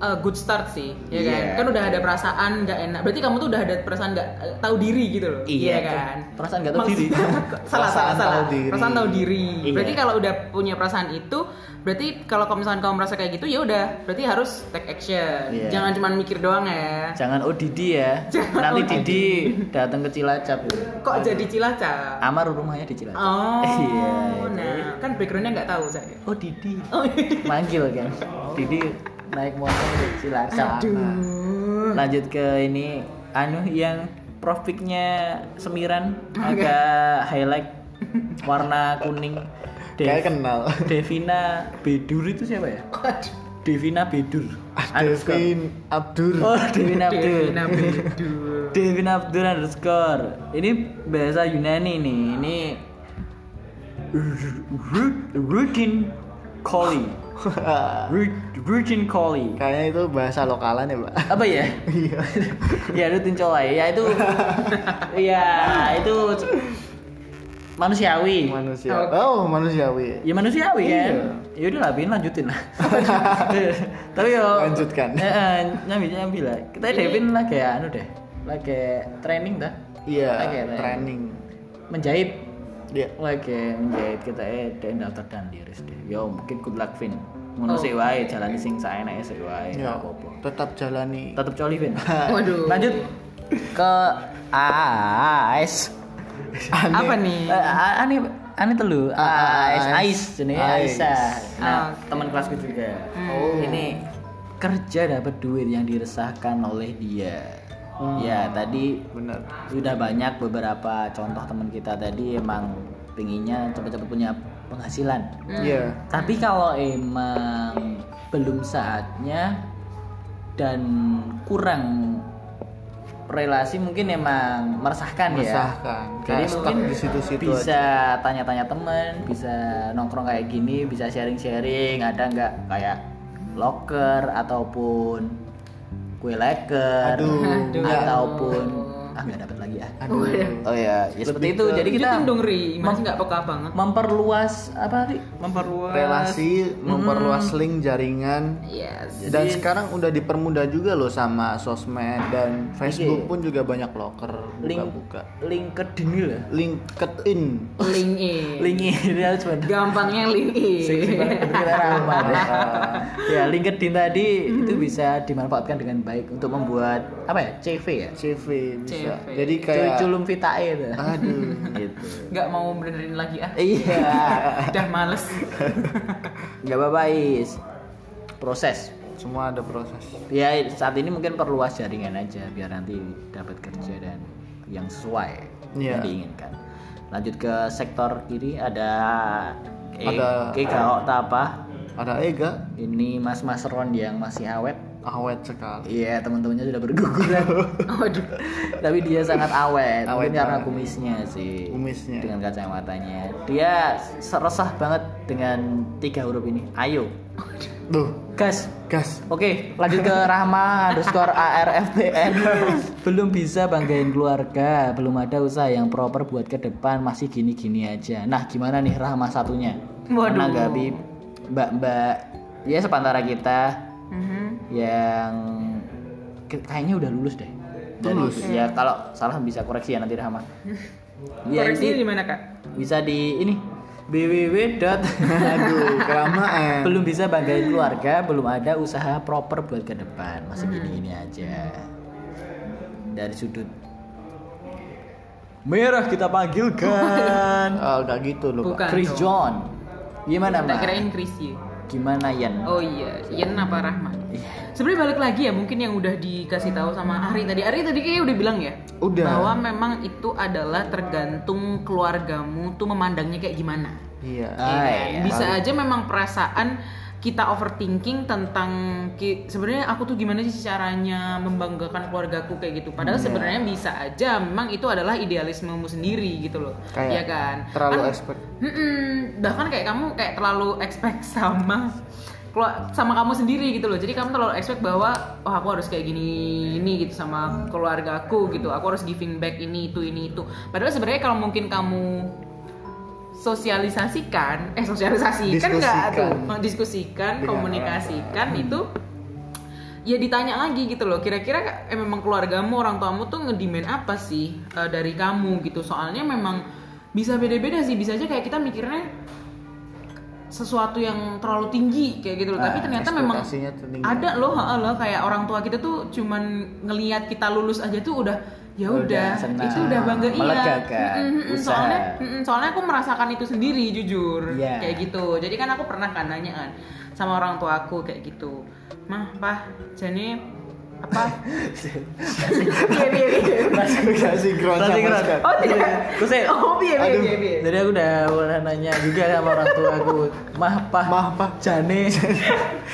uh, good start sih, ya kan? Iya. Kan udah ada perasaan nggak enak. Berarti kamu tuh udah ada perasaan nggak eh, tahu diri gitu loh, Iya, kan? perasaan nggak tahu diri. (laughs) salah, salah, Perasaan salah. tahu diri. Perasaan tahu diri. Iya. Berarti kalau udah punya perasaan itu, berarti kalau misalkan kamu merasa kayak gitu, ya udah, berarti harus take action. Iya. Jangan cuma mikir doang ya. Jangan ODD ya. Jangan Nanti ODD. Didi datang ke Cilacap. Kok jadi cilacap? Amar rumahnya di Cilacap. Oh, (laughs) Iya. nah kan backgroundnya nggak tahu saya. Oh Didi. Oh, Manggil kan. (laughs) Didi naik motor di Cilacap. Aduh. Lanjut ke ini anu yang profiknya semiran agak highlight warna kuning. Dev- Kayak kenal. Devina Bedur itu siapa ya? Devina Bedur. Underscore. Devin Abdur. Oh, Devina Abdur. Devina Bedur. Devin Abdur underscore. Ini bahasa Yunani nih. Ini Rutin Collie. (laughs) Rutin Collie. Kayaknya itu bahasa lokalan ya, Pak. Apa ya? (laughs) Iya. (laughs) ya rutin colai. Ya itu ya itu manusiawi. Manusia. Oh, manusiawi. Ya manusiawi kan. Iya. Ya udah lah, Bin lanjutin lah. Tapi yo Lanjutkan. Eh, eh, nyambi nyambi lah. Kita Devin lagi anu deh. Lagi training dah. Iya, Lagi training. Menjahit Dia lagi menjahit kita eh dan daftar dan diris deh. Yo mungkin good luck Vin. Ngono Oh. sih wae jalani sing saenake sih wae. ya, apa-apa. tetap jalani. Tetep coli Vin. (laughs) Waduh. Lanjut ke Ais. Aneh. Apa nih? Eh, a- aneh aneh tuh lu Ah, ah, Ais jenis Ais. Aisyah nah Ah, teman kelasku juga Oh. ini kerja dapat duit yang diresahkan oleh dia ya tadi Benar. sudah banyak beberapa contoh teman kita tadi emang pinginnya cepet-cepet punya penghasilan Iya. tapi kalau emang belum saatnya dan kurang relasi mungkin emang meresahkan, Meresahkan. ya. Jadi mungkin di situ-situ bisa tanya-tanya temen, bisa nongkrong kayak gini, bisa sharing-sharing. Ada nggak kayak locker ataupun kue leker Aduh, Aduh. ataupun ah nggak dapat lagi ah. Aduh. Oh ya, ya seperti itu. ke- Jadi kita Lanjutin dong Ri, masih nggak peka banget. memperluas apa sih? Memperluas relasi, memperluas link jaringan. Yes. Dan sekarang udah dipermudah juga loh sama sosmed dan Facebook Iya. pun juga banyak locker link buka-buka. LinkedIn lah. LinkedIn. Link in. LinkedIn harus (laughs) bener. Gampangnya link in. Kita ramah ya. ya LinkedIn tadi itu bisa dimanfaatkan dengan baik untuk membuat apa ya CV ya CV bisa. CV. Jadi kayak culum vitae itu aduh. (laughs) gitu Nggak mau benerin lagi ah. iya (laughs) Udah males. (laughs) nggak apa-apa is proses Semua ada proses. ya saat ini mungkin perluas jaringan aja biar nanti dapat kerja dan yang sesuai Iya. yang diinginkan lanjut ke sektor kiri ada Ada- Ega apa Ada Ega ini mas-mas Ron yang masih awet awet sekali. Iya teman-temannya sudah berguguran. (laughs) Waduh. Tapi dia sangat awet, Awet mungkin karena kumisnya sih. Kumisnya. Dengan kacamatanya. Dia resah banget dengan tiga huruf ini. Ayo. Duh, Gas. Gas. Oke lanjut ke Rahma underscore ARFTN (laughs) Belum bisa banggain keluarga. Belum ada usaha yang proper buat ke depan. Masih gini-gini aja. Nah gimana nih Rahma satunya? Waduh. Menanggapi mbak-mbak Ya sepantara kita. Mhm. Yang kayaknya udah lulus deh. Dari- Lulus? Ya kalau salah bisa koreksi ya nanti Rahma. (laughs) Ya, Koreksinya ini di mana kak? bisa di ini www. dot- (laughs) Aduh, kelamaan. belum bisa banggain keluarga, belum ada usaha proper buat ke depan. Masih gini-gini aja. Dari sudut merah kita panggilkan (laughs) Oh, gak gitu loh, Bukan. Pak. Chris dong. John. Gimana, Mbak? kirain Chris ya. Gimana, Yan? Oh iya, Ian apa Rahman? Iya. Sebenarnya balik lagi ya mungkin yang udah dikasih tahu sama Ari tadi. Ari tadi kayaknya udah bilang ya. Udah. Bahwa memang itu adalah tergantung keluargamu tuh memandangnya kayak gimana. Iya. Ya Ah, kan? iya. Bisa aja memang perasaan kita overthinking tentang sebenarnya aku tuh gimana sih caranya membanggakan keluargaku kayak gitu. Padahal Iya. sebenarnya bisa aja memang itu adalah idealismemu sendiri gitu loh. Kayak Iya kan? terlalu Kan- expert. Mm-mm, bahkan kayak kamu kayak terlalu expect sama sama kamu sendiri gitu loh. Jadi kamu terlalu expect bahwa oh aku harus kayak gini ini gitu sama keluarga aku gitu. Aku harus giving back ini itu ini itu. Padahal sebenarnya kalau mungkin kamu sosialisasikan, eh sosialisasikan nggak tuh, Diskusikan. komunikasikan itu ya ditanya lagi gitu loh kira-kira eh, memang keluargamu orang tuamu tuh ngedimen apa sih eh, dari kamu gitu soalnya memang bisa beda-beda sih bisa aja kayak kita mikirnya sesuatu yang terlalu tinggi kayak gitu loh. Tapi Ah, ternyata memang ada loh loh. Kayak orang tua kita tuh cuman ngelihat kita lulus aja tuh udah ya Udah itu udah bangga iya. Mm, mm, mm, usaha. soalnya mm, soalnya aku merasakan itu sendiri jujur Iya. kayak gitu. Jadi kan aku pernah kan nanya kan sama orang tua aku kayak gitu. Mah pah jadi apa piye. Gak sinkron Gak sama sinkron. oh tidak Terus ya, oh piye piye Aduh. piye piye Jadi aku udah pernah nanya juga sama orang tua aku, mah pah, Mah, Pah. jane.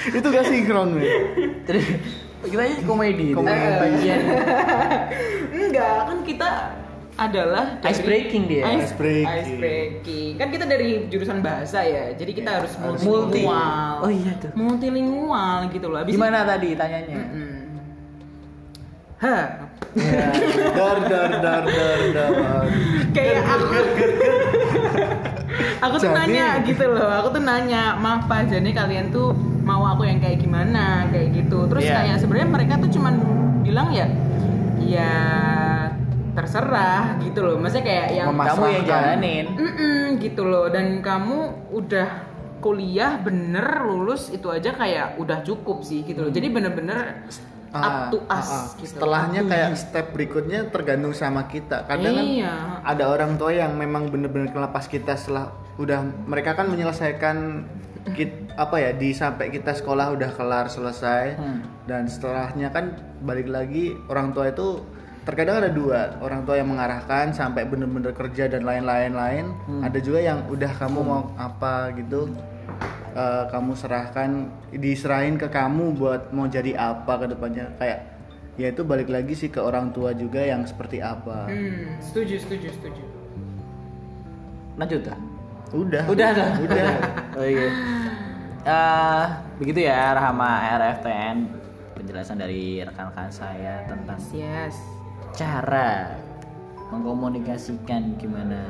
Itu gak sinkron, nih. Jadi kita ini komedi, itu. Komedi. bagian enggak kan kita adalah dari- Ice breaking dia. ice, Ice breaking. ice breaking. kan kita dari jurusan bahasa ya jadi kita harus harus multilingual multi. Oh iya tuh. multilingual gitu loh Habis gimana tadi tanyanya? Mm-mm. Hah, Ya, dar dar dar dar dar. kayak aku aku tuh Jadi- nanya gitu loh aku tuh nanya maaf pak jadi kalian tuh mau aku yang kayak gimana? Kayak gitu. Terus Iya. kayak sebenarnya mereka tuh cuman bilang ya ya terserah gitu loh. Maksudnya kayak yang Kamu yang jalanin. Mm-mm, gitu loh. Dan kamu udah kuliah bener lulus itu aja kayak udah cukup sih gitu loh. Jadi bener-bener Ah, to us ah, ah. gitu. Setelahnya Up to kayak step berikutnya tergantung sama kita. Kadang Iya. kan ada orang tua yang memang bener-bener kelepas kita setelah udah mereka kan menyelesaikan kit, apa ya di sampai kita sekolah udah kelar selesai Hmm. dan setelahnya kan balik lagi orang tua itu terkadang ada dua orang tua yang mengarahkan sampai bener-bener kerja dan lain-lain lain Hmm. ada juga yang udah kamu mau apa gitu eh, kamu serahkan diserahin ke kamu buat mau jadi apa ke depannya kayak ya itu balik lagi sih ke orang tua juga yang seperti apa Hmm, setuju, setuju, setuju. Lanjut dah. udah Udah dah. udah (laughs) oh iya. Eh, begitu ya Rahma RFTN penjelasan dari rekan-rekan saya tentang Yes. cara mengkomunikasikan gimana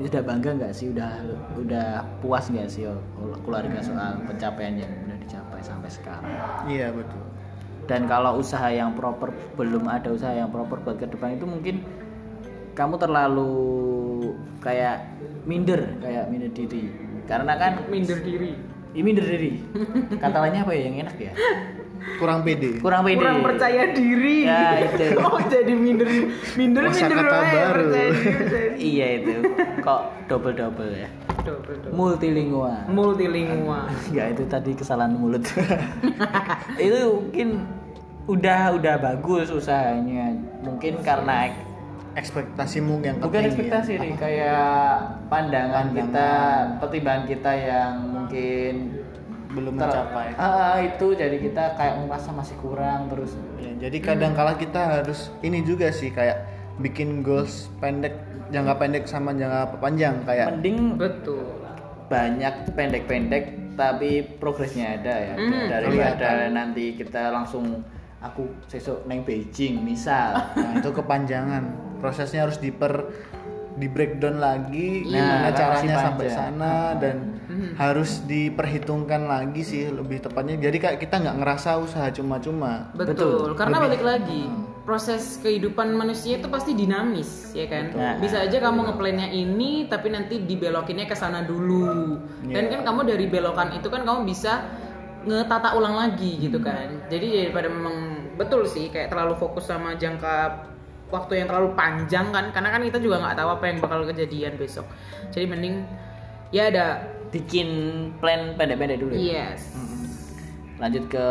udah bangga nggak sih? Udah udah puas nggak sih oh, keluarga soal pencapaian yang udah dicapai sampai sekarang? Iya betul. Dan kalau usaha yang proper belum ada usaha yang proper buat ke depan itu mungkin kamu terlalu kayak minder kayak minder diri. Karena kan Minder diri. ini minder diri. Kata lainnya apa ya? Yang enak ya (laughs) kurang pede kurang pede Kurang percaya diri. Ya, itu. (laughs) oh, jadi minder minder Kosa minder kata baru. percaya diri, percaya diri. (laughs) iya itu kok double double ya Double, double. multilingual Multilingual. ya itu tadi kesalahan mulut (laughs) itu mungkin udah udah bagus usahanya mungkin karena ek- ekspektasimu yang bukan ekspektasi nih kayak pandangan, Pandangan. kita pertimbangan kita yang mungkin belum ter- mencapai. Ah, itu jadi kita kayak merasa masih kurang terus Ya, jadi kadang kala kita harus ini juga sih kayak bikin goals pendek, jangka pendek sama jangka panjang kayak mending Betul. banyak pendek-pendek tapi progresnya ada ya. Hmm, daripada nanti kita langsung aku sesuk neng Beijing misal. Nah, itu kepanjangan. Prosesnya harus diper di breakdown lagi Nah, gimana caranya sampai sana dan harus diperhitungkan lagi sih lebih tepatnya. Jadi kayak kita nggak ngerasa usaha cuma-cuma. Betul, Betul. karena Lebih- balik lagi proses kehidupan manusia itu pasti dinamis, ya kan? Betul. Bisa aja kamu ngeplannya ini, tapi nanti dibelokinnya ke sana dulu. Dan Iya. kan kamu dari belokan itu kan kamu bisa ngetata ulang lagi gitu kan. Jadi daripada memang betul sih kayak terlalu fokus sama jangka waktu yang terlalu panjang kan, karena kan kita juga nggak tahu apa yang bakal kejadian besok. Jadi mending ya ada bikin plan pendek-pendek dulu ya. yes. lanjut ke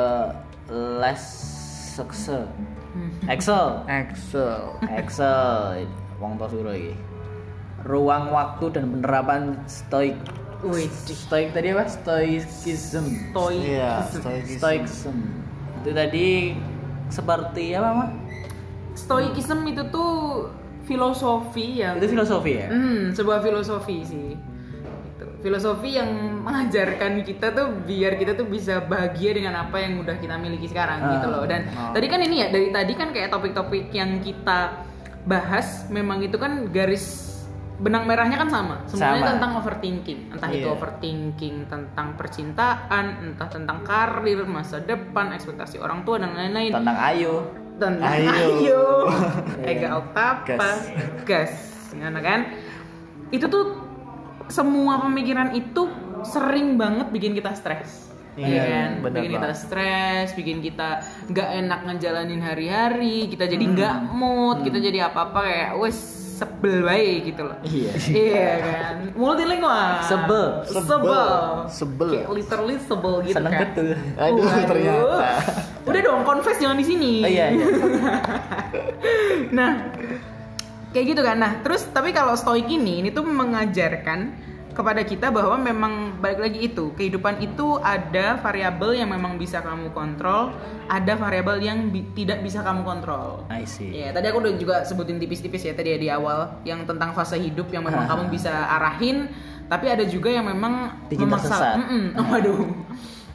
les sekse Hmm. Excel Excel. Excel wong to suro iki ruang waktu dan penerapan stoik Wih, stoik tadi apa stoicism toy. Iya, stoicism. stoicism itu tadi seperti apa mah Stoicism itu tuh filosofi yang itu filosofi ya Hmm, sebuah filosofi sih. Filosofi yang mengajarkan kita tuh biar kita tuh bisa bahagia dengan apa yang udah kita miliki sekarang Ah, gitu loh. Dan ah. tadi kan ini ya dari tadi kan kayak topik-topik yang kita bahas memang itu kan garis benang merahnya kan sama. Semuanya Sama. tentang overthinking. Entah itu Iya. overthinking tentang percintaan, entah tentang karir, masa depan, ekspektasi orang tua dan lain-lain tentang ayu tentang Ayo. ayo, (laughs) Ega Oktapa Gas. gas kan itu tuh semua pemikiran itu sering banget bikin kita stres Iya, Iya kan bener bikin kita banget. stres bikin kita nggak enak ngejalanin hari-hari kita jadi nggak mood kita jadi apa-apa kayak wes sebel baik gitu loh iya iya kan multilingual Sebel. sebel Sebel. kayak literally sebel gitu seneng kan betul Aduh, Waduh. ternyata. Udah dong, confess jangan di sini. oh iya, iya. (laughs) nah, kayak gitu kan. Nah, terus tapi kalau stoik ini ini tuh mengajarkan kepada kita bahwa memang balik lagi itu kehidupan itu ada variabel yang memang bisa kamu kontrol, ada variabel yang bi- tidak bisa kamu kontrol. I see Ya, tadi aku udah juga sebutin tipis-tipis ya tadi ya di awal yang tentang fase hidup yang memang kamu bisa arahin, tapi ada juga yang memang Bikin memaksa. tersesat. Mm-mm. (laughs) Waduh,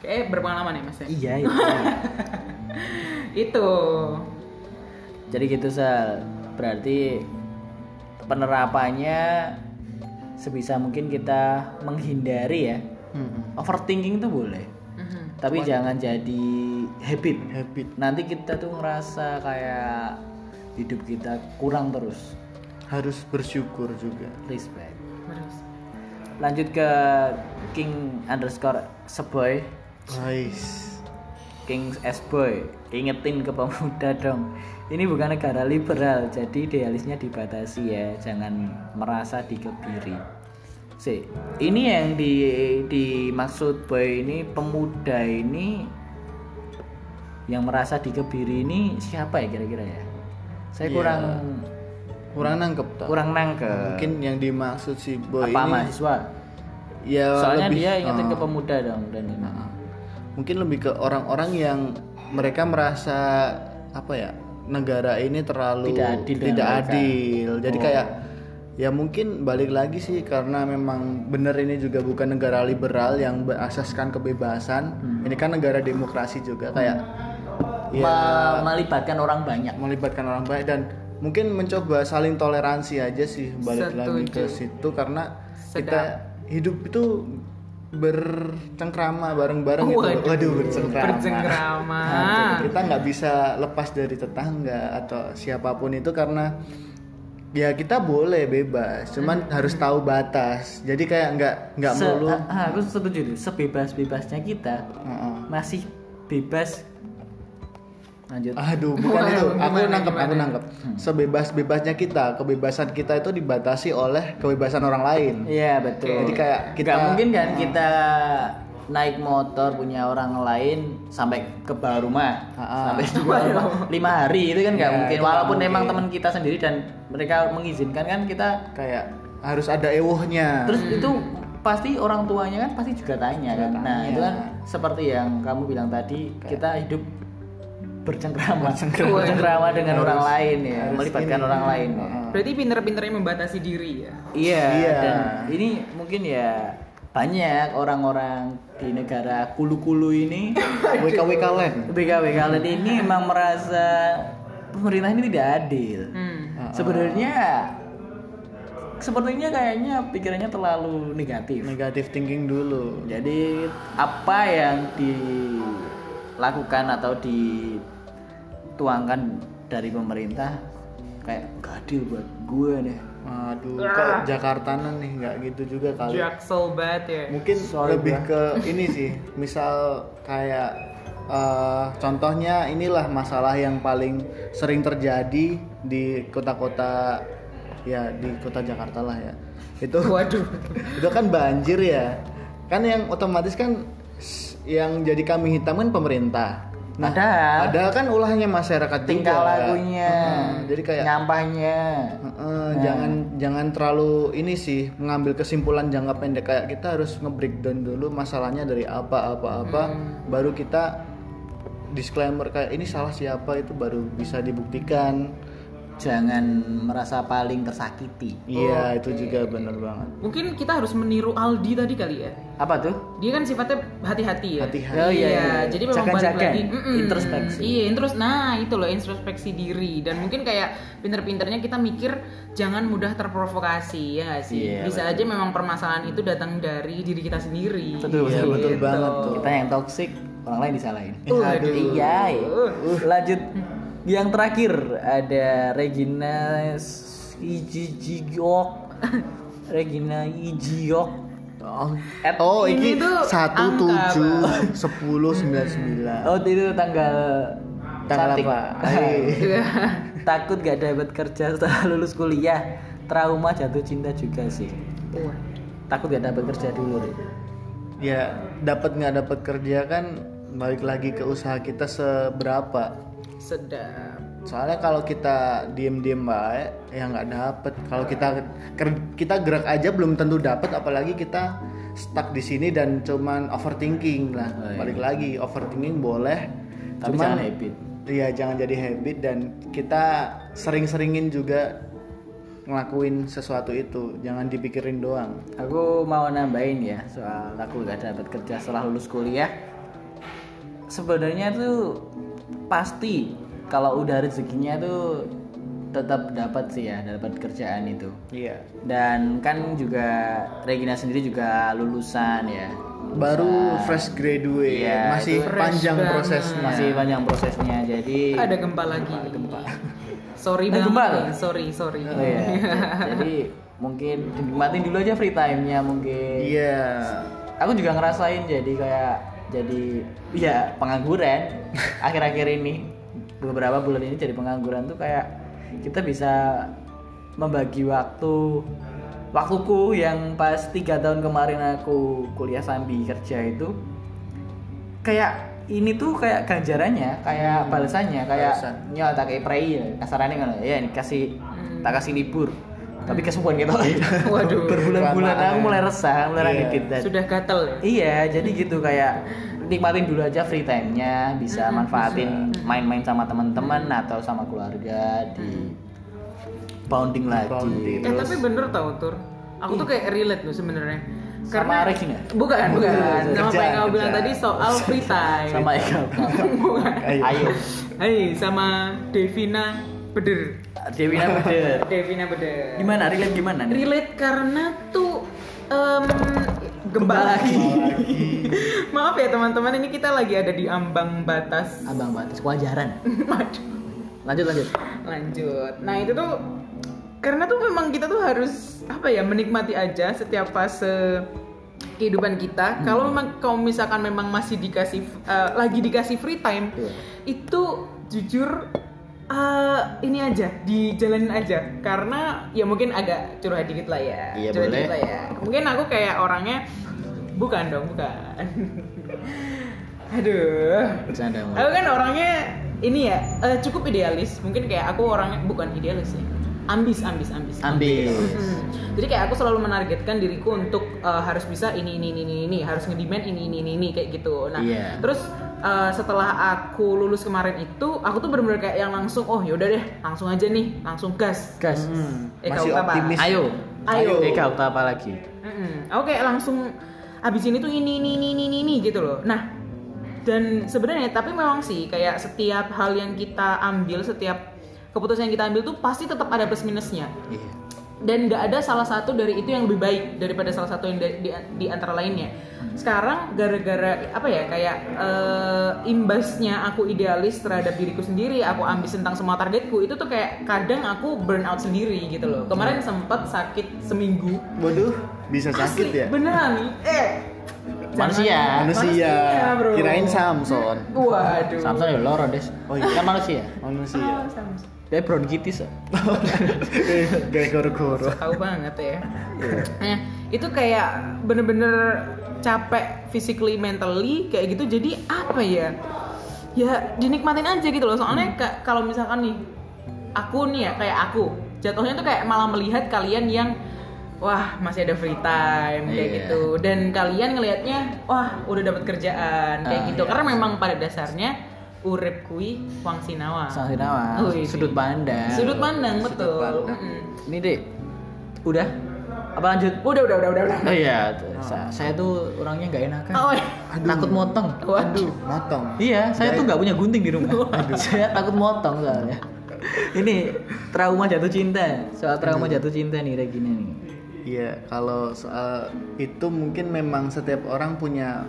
kayak berpengalaman ya mas ya. iya itu (laughs) Itu. Jadi gitu Sal. Berarti penerapannya sebisa mungkin kita menghindari ya. Mm-mm. Overthinking itu boleh. Mhm. Tapi jangan jadi habit. Habit. Nanti kita tuh ngerasa kayak hidup kita kurang terus. Harus bersyukur juga. Respect. Terus. Lanjut ke King underscore Seboy. Guys. King S Boy ingetin ke pemuda dong ini bukan negara liberal jadi idealisnya dibatasi ya jangan merasa dikebiri. Sih ini yang di dimaksud boy ini pemuda ini yang merasa dikebiri ini siapa ya kira-kira ya? Saya Iya. kurang kurang nangkep tak? kurang nangkep. Mungkin yang dimaksud si boy apa ini mahasiswa? Ya soalnya lebih, dia ingetin uh, ke pemuda dong dan ini. Uh, mungkin lebih ke orang-orang yang mereka merasa apa ya negara ini terlalu Tidak adil tidak mereka. adil. jadi Oh. kayak ya mungkin balik lagi sih karena memang bener ini juga bukan negara liberal yang berasaskan kebebasan Hmm. ini kan negara demokrasi juga kayak ya Me- melibatkan orang banyak melibatkan orang banyak dan mungkin mencoba saling toleransi aja sih balik lagi ke Setuju. situ karena Sedap. kita hidup itu bercengkrama bareng-bareng gitu. Waduh. Bercengkrama. Bercengkrama. Nah, kita nggak bisa lepas dari tetangga atau siapa pun itu karena ya kita boleh bebas, cuman harus tahu batas. Jadi kayak nggak nggak Se- melulu. aku setuju tuh sebebas-bebasnya kita Heeh. masih bebas lanjut Aduh, bukan itu. Aku gimana, nangkep, aku nangkep. Sebebas-bebasnya kita, kebebasan kita itu dibatasi oleh kebebasan orang lain. iya betul Jadi kayak kita- Nggak mungkin kan kita naik motor punya orang lain sampai ke bawah rumah Ah, ah. sampai bawah rumah (laughs) lima hari itu kan nggak Ya, mungkin walaupun mungkin. emang teman kita sendiri dan mereka mengizinkan kan kita Kayak harus ada ewuhnya. terus itu pasti orang tuanya kan pasti juga tanya kan nah tanya. itu kan seperti yang kamu bilang tadi kita hidup bercengkrama Bercengkrama. bercengkrama dengan Harus- orang lain ya melibatkan ini. orang lain ya. Berarti pinter-pinternya membatasi diri ya. iya Iya. dan ini mungkin ya banyak orang-orang di negara kulu-kulu ini (laughs) WKWK land. BKW kalian ini memang merasa pemerintah ini tidak adil Hmm. sebenarnya sepertinya kayaknya pikirannya terlalu negatif Negatif thinking dulu. Jadi apa yang dilakukan atau dituangkan dari pemerintah kayak gak adil buat gue deh. Aduh, kok Jakarta nih nggak gitu juga kali. Jaksel banget ya. Mungkin Sorry, lebih ke ini sih. Misal kayak eh, contohnya inilah masalah yang paling sering terjadi di kota-kota ya di kota Jakarta lah ya. Itu Waduh. (laughs) itu kan banjir ya kan yang otomatis kan yang jadi kambing hitam kan pemerintah. Nah Padahal- padahal kan ulahnya masyarakat Tingkah juga. lakunya, Heeh, jadi kayak nyampahnya. heeh, jangan jangan terlalu ini sih mengambil kesimpulan jangka pendek. Kayak kita harus nge-breakdown dulu masalahnya dari apa apa apa baru kita disclaimer kayak ini salah siapa? Itu baru bisa dibuktikan Jangan merasa paling tersakiti. iya itu juga bener banget Mungkin kita harus meniru Aldi tadi kali ya. Apa tuh? Dia kan sifatnya hati-hati ya. Hati-hati. Oh, iya, iya. jadi memang balik Jaga-jaga. lagi mm-mm. Introspeksi. Iya, terus nah itu loh introspeksi diri dan mungkin kayak pinter-pinternya kita mikir jangan mudah terprovokasi ya sih. Iya, Bisa aja memang permasalahan itu datang dari diri kita sendiri. Betul, Iya, betul. betul banget tuh. Kita yang toksik, orang lain disalahin. Waduh. Iya. Lanjut yang terakhir ada Regina Ijijiok. (laughs) Regina Ijiok. Oh, At- oh ini tuh satu tujuh sepuluh sembilan sembilan. Oh itu tanggal Tanggal satik. apa? (laughs) Takut gak dapat kerja setelah lulus kuliah. Trauma jatuh cinta juga sih. Takut gak dapat kerja dulu deh. Ya dapat nggak dapat kerja kan balik lagi ke usaha kita seberapa. Sedap. Soalnya kalau kita diem-diem baik ya nggak dapet. Kalau kita kita gerak aja belum tentu dapat, apalagi kita stuck di sini dan cuman overthinking lah. Oh, iya. Balik lagi overthinking boleh, Tapi jangan habit. Iya jangan jadi habit dan kita sering-seringin juga ngelakuin sesuatu itu. Jangan dipikirin doang. Aku mau nambahin ya soal aku gak dapat kerja setelah lulus kuliah. Sebenarnya tuh pasti kalau udah rezekinya tuh tetap dapat sih ya dapat kerjaan itu. Iya. Dan kan juga Regina sendiri juga lulusan ya. Baru fresh graduate, Iya, masih panjang prosesnya. Masih panjang prosesnya jadi Ada gempa lagi. gempa. (laughs) Sorry Ada banget. gempa? Sorry, sorry. Oh iya. (laughs) jadi mungkin dinikmatin dulu aja free time-nya mungkin. Iya. aku juga ngerasain jadi kayak jadi ya pengangguran (laughs) akhir-akhir ini beberapa bulan ini jadi pengangguran tuh kayak kita bisa membagi waktu waktuku yang pas tiga tahun kemarin aku kuliah sambil kerja itu kayak ini tuh kayak ganjarannya kayak balasannya kayak Balasan. ya tak kayak prei ya kasarannya kan ya ini kasih Hmm. tak kasih libur tapi kesubuhan gitu (laughs) Waduh. berbulan-bulan aku mulai resah mulai Iya. ngedit dan Sudah gatel ya? Iya, jadi gitu kayak nikmatin dulu aja free time-nya, bisa manfaatin main-main sama teman-teman atau sama keluarga di bonding lagi. Eh tapi bener tau tur, aku tuh kayak relate loh sebenarnya. Sama Regina? Bukan, bukan. Sama apa yang kamu Kerja, bilang kerja. tadi soal free (laughs) time. Sama (laughs) Eka. bukan. Ayo. Ayo. Hai, sama Devina Beder. Dewi Nabader. (laughs) Devina Beder. Gimana? Relate gimana? nih? Relate karena tuh gempa lagi. (laughs) Maaf ya teman-teman, ini kita lagi ada di ambang batas. Abang batas kewajaran. (laughs) Lanjut lanjut. lanjut nah itu tuh karena tuh memang kita tuh harus apa ya menikmati aja setiap fase kehidupan kita kalau memang kalau misalkan memang masih dikasih eh, lagi dikasih free time Iya. itu jujur eh, ini aja dijalanin aja karena ya mungkin agak curhat dikit lah ya Iya, curhat boleh. dikit lah ya mungkin aku kayak orangnya bukan dong bukan (laughs) aduh Bercanda Aku kan orangnya ini ya eh, cukup idealis. Mungkin kayak aku orangnya bukan idealis sih. Ambis, ambis, ambis. Ambis. Hmm. Jadi kayak aku selalu menargetkan diriku untuk eh, harus bisa ini ini ini ini, ini. harus ngedemand ini ini ini, ini kayak gitu. Nah, Iya. terus eh, setelah aku lulus kemarin itu, aku tuh bener-bener kayak yang langsung oh yaudah deh, langsung aja nih, langsung gas. Gas. Hmm, Eh, masih kau apa? optimis. Ayo. Ayo. Eka apa lagi? Mm-mm. Aku kayak langsung abis ini tuh ini ini ini ini ini, ini gitu loh. Nah dan sebenarnya tapi memang sih kayak setiap hal yang kita ambil, setiap keputusan yang kita ambil tuh pasti tetap ada plus minusnya. Iya. Dan nggak ada salah satu dari itu yang lebih baik daripada salah satu yang di, di, di antara lainnya. Sekarang gara-gara apa ya kayak eh, imbasnya aku idealis terhadap diriku sendiri, aku ambis tentang semua targetku itu tuh kayak kadang aku burn out sendiri gitu loh. Kemarin sempet sakit seminggu Waduh, bisa sakit Asli, ya? beneran eh Manusia. Manusia. bro. Kirain Samson. waduh Samson ya loro des. Oh iya. Kan manusia. Manusia. Samson. Dia bronkitis. Gak (laughs) goro-goro. tahu banget ya nah itu kayak bener-bener capek physically mentally kayak gitu jadi apa ya ya dinikmatin aja gitu loh soalnya ka- kalau misalkan nih aku nih ya kayak aku jatuhnya tuh kayak malah melihat kalian yang wah masih ada free time kayak Iya. gitu dan kalian ngelihatnya wah udah dapat kerjaan kayak Ah, gitu iya. karena memang pada dasarnya urip kui wang sinawa Sang Sinawa. Wih, Sudut pandang. sudut pandang Sudut betul pandang. Mm-mm. Ini deh. Udah? Apa lanjut? udah udah udah udah udah Oh iya, sa- saya tuh orangnya nggak enakan. oh, Takut motong. waduh Motong. Iya, saya tuh nggak punya gunting di rumah. (laughs) saya takut motong soalnya. Ini trauma jatuh cinta. Soal trauma jatuh cinta nih Regina nih. Iya, kalau soal itu mungkin memang setiap orang punya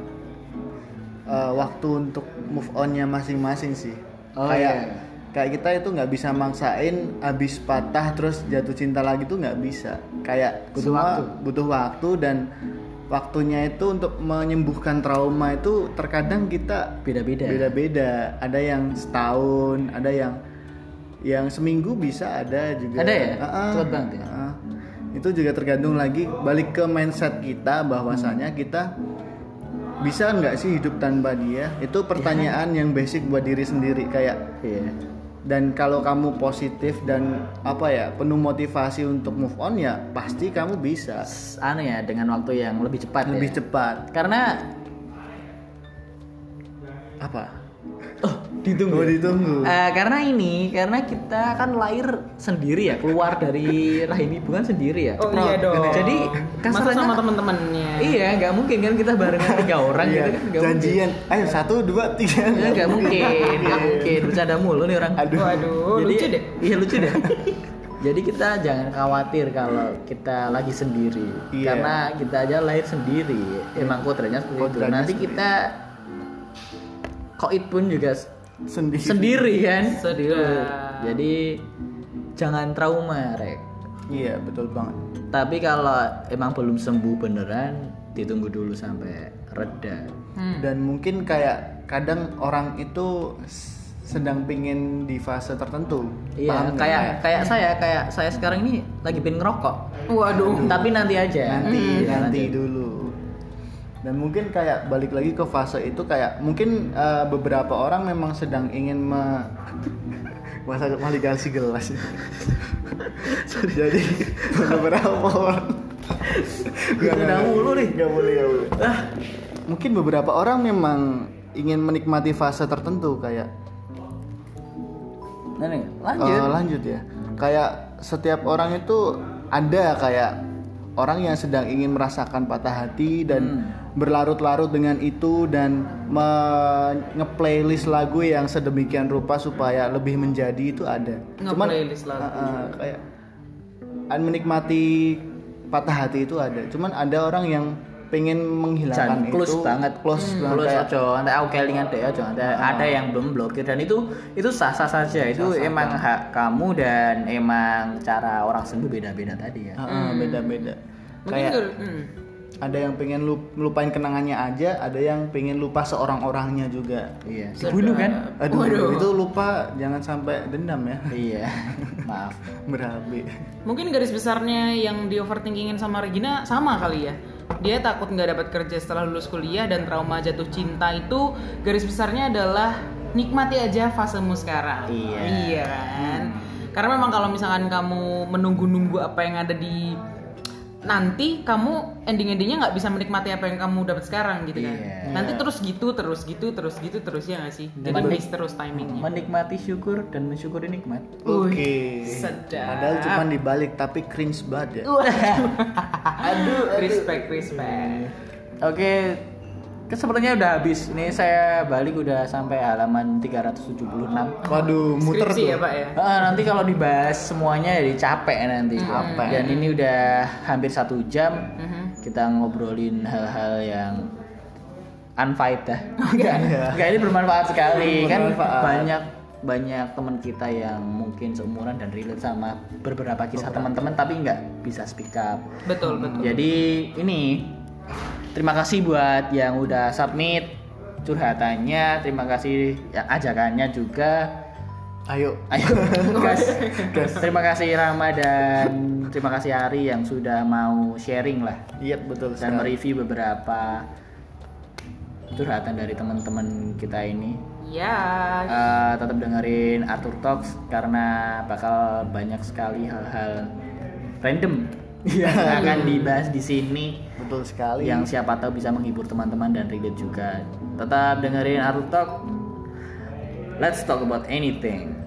uh, waktu untuk move onnya masing-masing sih. Oh, kayak iya. kayak kita itu nggak bisa maksain abis patah terus jatuh cinta lagi tuh nggak bisa. Kayak Butuh semua waktu. butuh waktu dan waktunya itu untuk menyembuhkan trauma itu terkadang kita Beda-beda. beda-beda. Ada yang setahun, ada yang yang seminggu bisa ada juga. Ada ya? Ah, ah. Cepet banget ya? Ah. itu juga tergantung lagi balik ke mindset kita bahwasanya kita bisa nggak sih hidup tanpa dia? Itu pertanyaan yang basic buat diri sendiri kayak Iya. dan kalau kamu positif dan apa ya penuh motivasi untuk move on ya pasti kamu bisa. Anu ya dengan waktu yang lebih cepat lebih ya. cepat. Karena apa oh, ditunggu. oh ditunggu Eh, karena ini, karena kita kan lahir sendiri ya, keluar dari rahim ibu kan sendiri ya. oh iya dong Jadi masa kasarnya sama temen-temennya Iya, nggak mungkin kan kita barengan (laughs) tiga orang Iya, gitu kan? Janjian ayo satu dua tiga. Ya, nggak mungkin, nggak mungkin. (laughs) Bercanda mulu nih orang. Aduh. waduh Jadi- lucu deh Iya lucu deh. (laughs) Jadi kita jangan khawatir kalau kita lagi sendiri, Iya. karena kita aja lahir sendiri. Emang kodratnya seperti itu. Nanti kita koit pun juga sendiri sendiri kan. Sedap. Jadi jangan trauma, rek. iya betul banget Tapi kalau emang belum sembuh beneran, ditunggu dulu sampai reda Hmm. dan mungkin kayak kadang orang itu sedang pingin di fase tertentu iya Paham kayak kayak saya kayak saya sekarang ini lagi pengen ngerokok Waduh. tapi nanti aja nanti Hmm. nanti dulu dan mungkin kayak balik lagi ke fase itu kayak mungkin eh, beberapa orang memang sedang ingin me (laughs) masa validasi gelas. (laughs) Jadi beberapa orang. Nggak, nggak, mulu nih. nggak boleh nggak boleh. Mungkin beberapa orang memang ingin menikmati fase tertentu kayak lanjut. Oh, lanjut ya. Kayak setiap orang itu ada kayak orang yang sedang ingin merasakan patah hati dan berlarut-larut dengan itu dan nge-playlist lagu yang sedemikian rupa supaya lebih menjadi itu ada. Nge-playlist lagu. Uh, uh, kayak menikmati patah hati itu ada. Cuman ada orang yang pengen menghilangkan Jan, close itu. banget close banget. Close kayak aja. Nanti aku kelingan deh aja ada ada yang belum blokir. Dan itu itu sah sah saja. Itu emang hak kamu dan emang cara orang sembuh beda beda tadi ya. Uh, uh, beda-beda. Mungkin Kayak gue- hmm. ada yang pengen lup- lupain kenangannya aja ada yang pengen lupa seorang-orangnya juga. Iya. Dibunuh kan? Aduh Waduh. itu lupa jangan sampai dendam ya. Iya. (laughs) Maaf. Berabe Mungkin garis besarnya yang di overthinkingin sama Regina sama kali ya. Dia takut nggak dapat kerja setelah lulus kuliah dan trauma jatuh cinta itu garis besarnya adalah nikmati aja fasemu sekarang. Iya. Iya kan. Karena memang kalau misalkan kamu menunggu-nunggu apa yang ada di nanti kamu ending-endingnya nggak bisa menikmati apa yang kamu dapat sekarang gitu kan. Iya. Nanti terus gitu, terus gitu, terus gitu, terus ya nggak sih. Jadi Menik- miss terus timingnya. menikmati syukur dan mensyukuri nikmat oke sedap. padahal cuma dibalik tapi cringe banget ya (laughs) Aduh, respect, respect. oke ke- sepertinya udah habis ini saya balik udah sampai halaman 376 waduh muter Skripsi tuh ya pak ya. Ah, nanti kalau dibahas semuanya jadi capek nanti. Capek. Dan ini udah hampir satu jam Mhm. kita ngobrolin hal-hal yang unfaedah. (laughs) Enggak, Iya. enggak ini bermanfaat sekali kan Bermanfaat. banyak banyak teman kita yang mungkin seumuran dan relate sama beberapa kisah teman-teman tapi nggak bisa speak up. Betul, betul. Jadi ini terima kasih buat yang udah submit curhatannya, terima kasih yang ajakannya juga. ayo Ayo, (laughs) gas. Terima kasih Rama dan terima kasih Ari yang sudah mau sharing lah iya betul dan sekali mereview beberapa curhatan dari teman-teman kita ini. Ya. Eh, tetap dengerin Arthur Talks karena bakal banyak sekali hal-hal random yang akan dibahas di sini betul sekali yang siapa tahu bisa menghibur teman-teman dan relate juga. Tetap dengerin Arthur Talk. Let's talk about anything.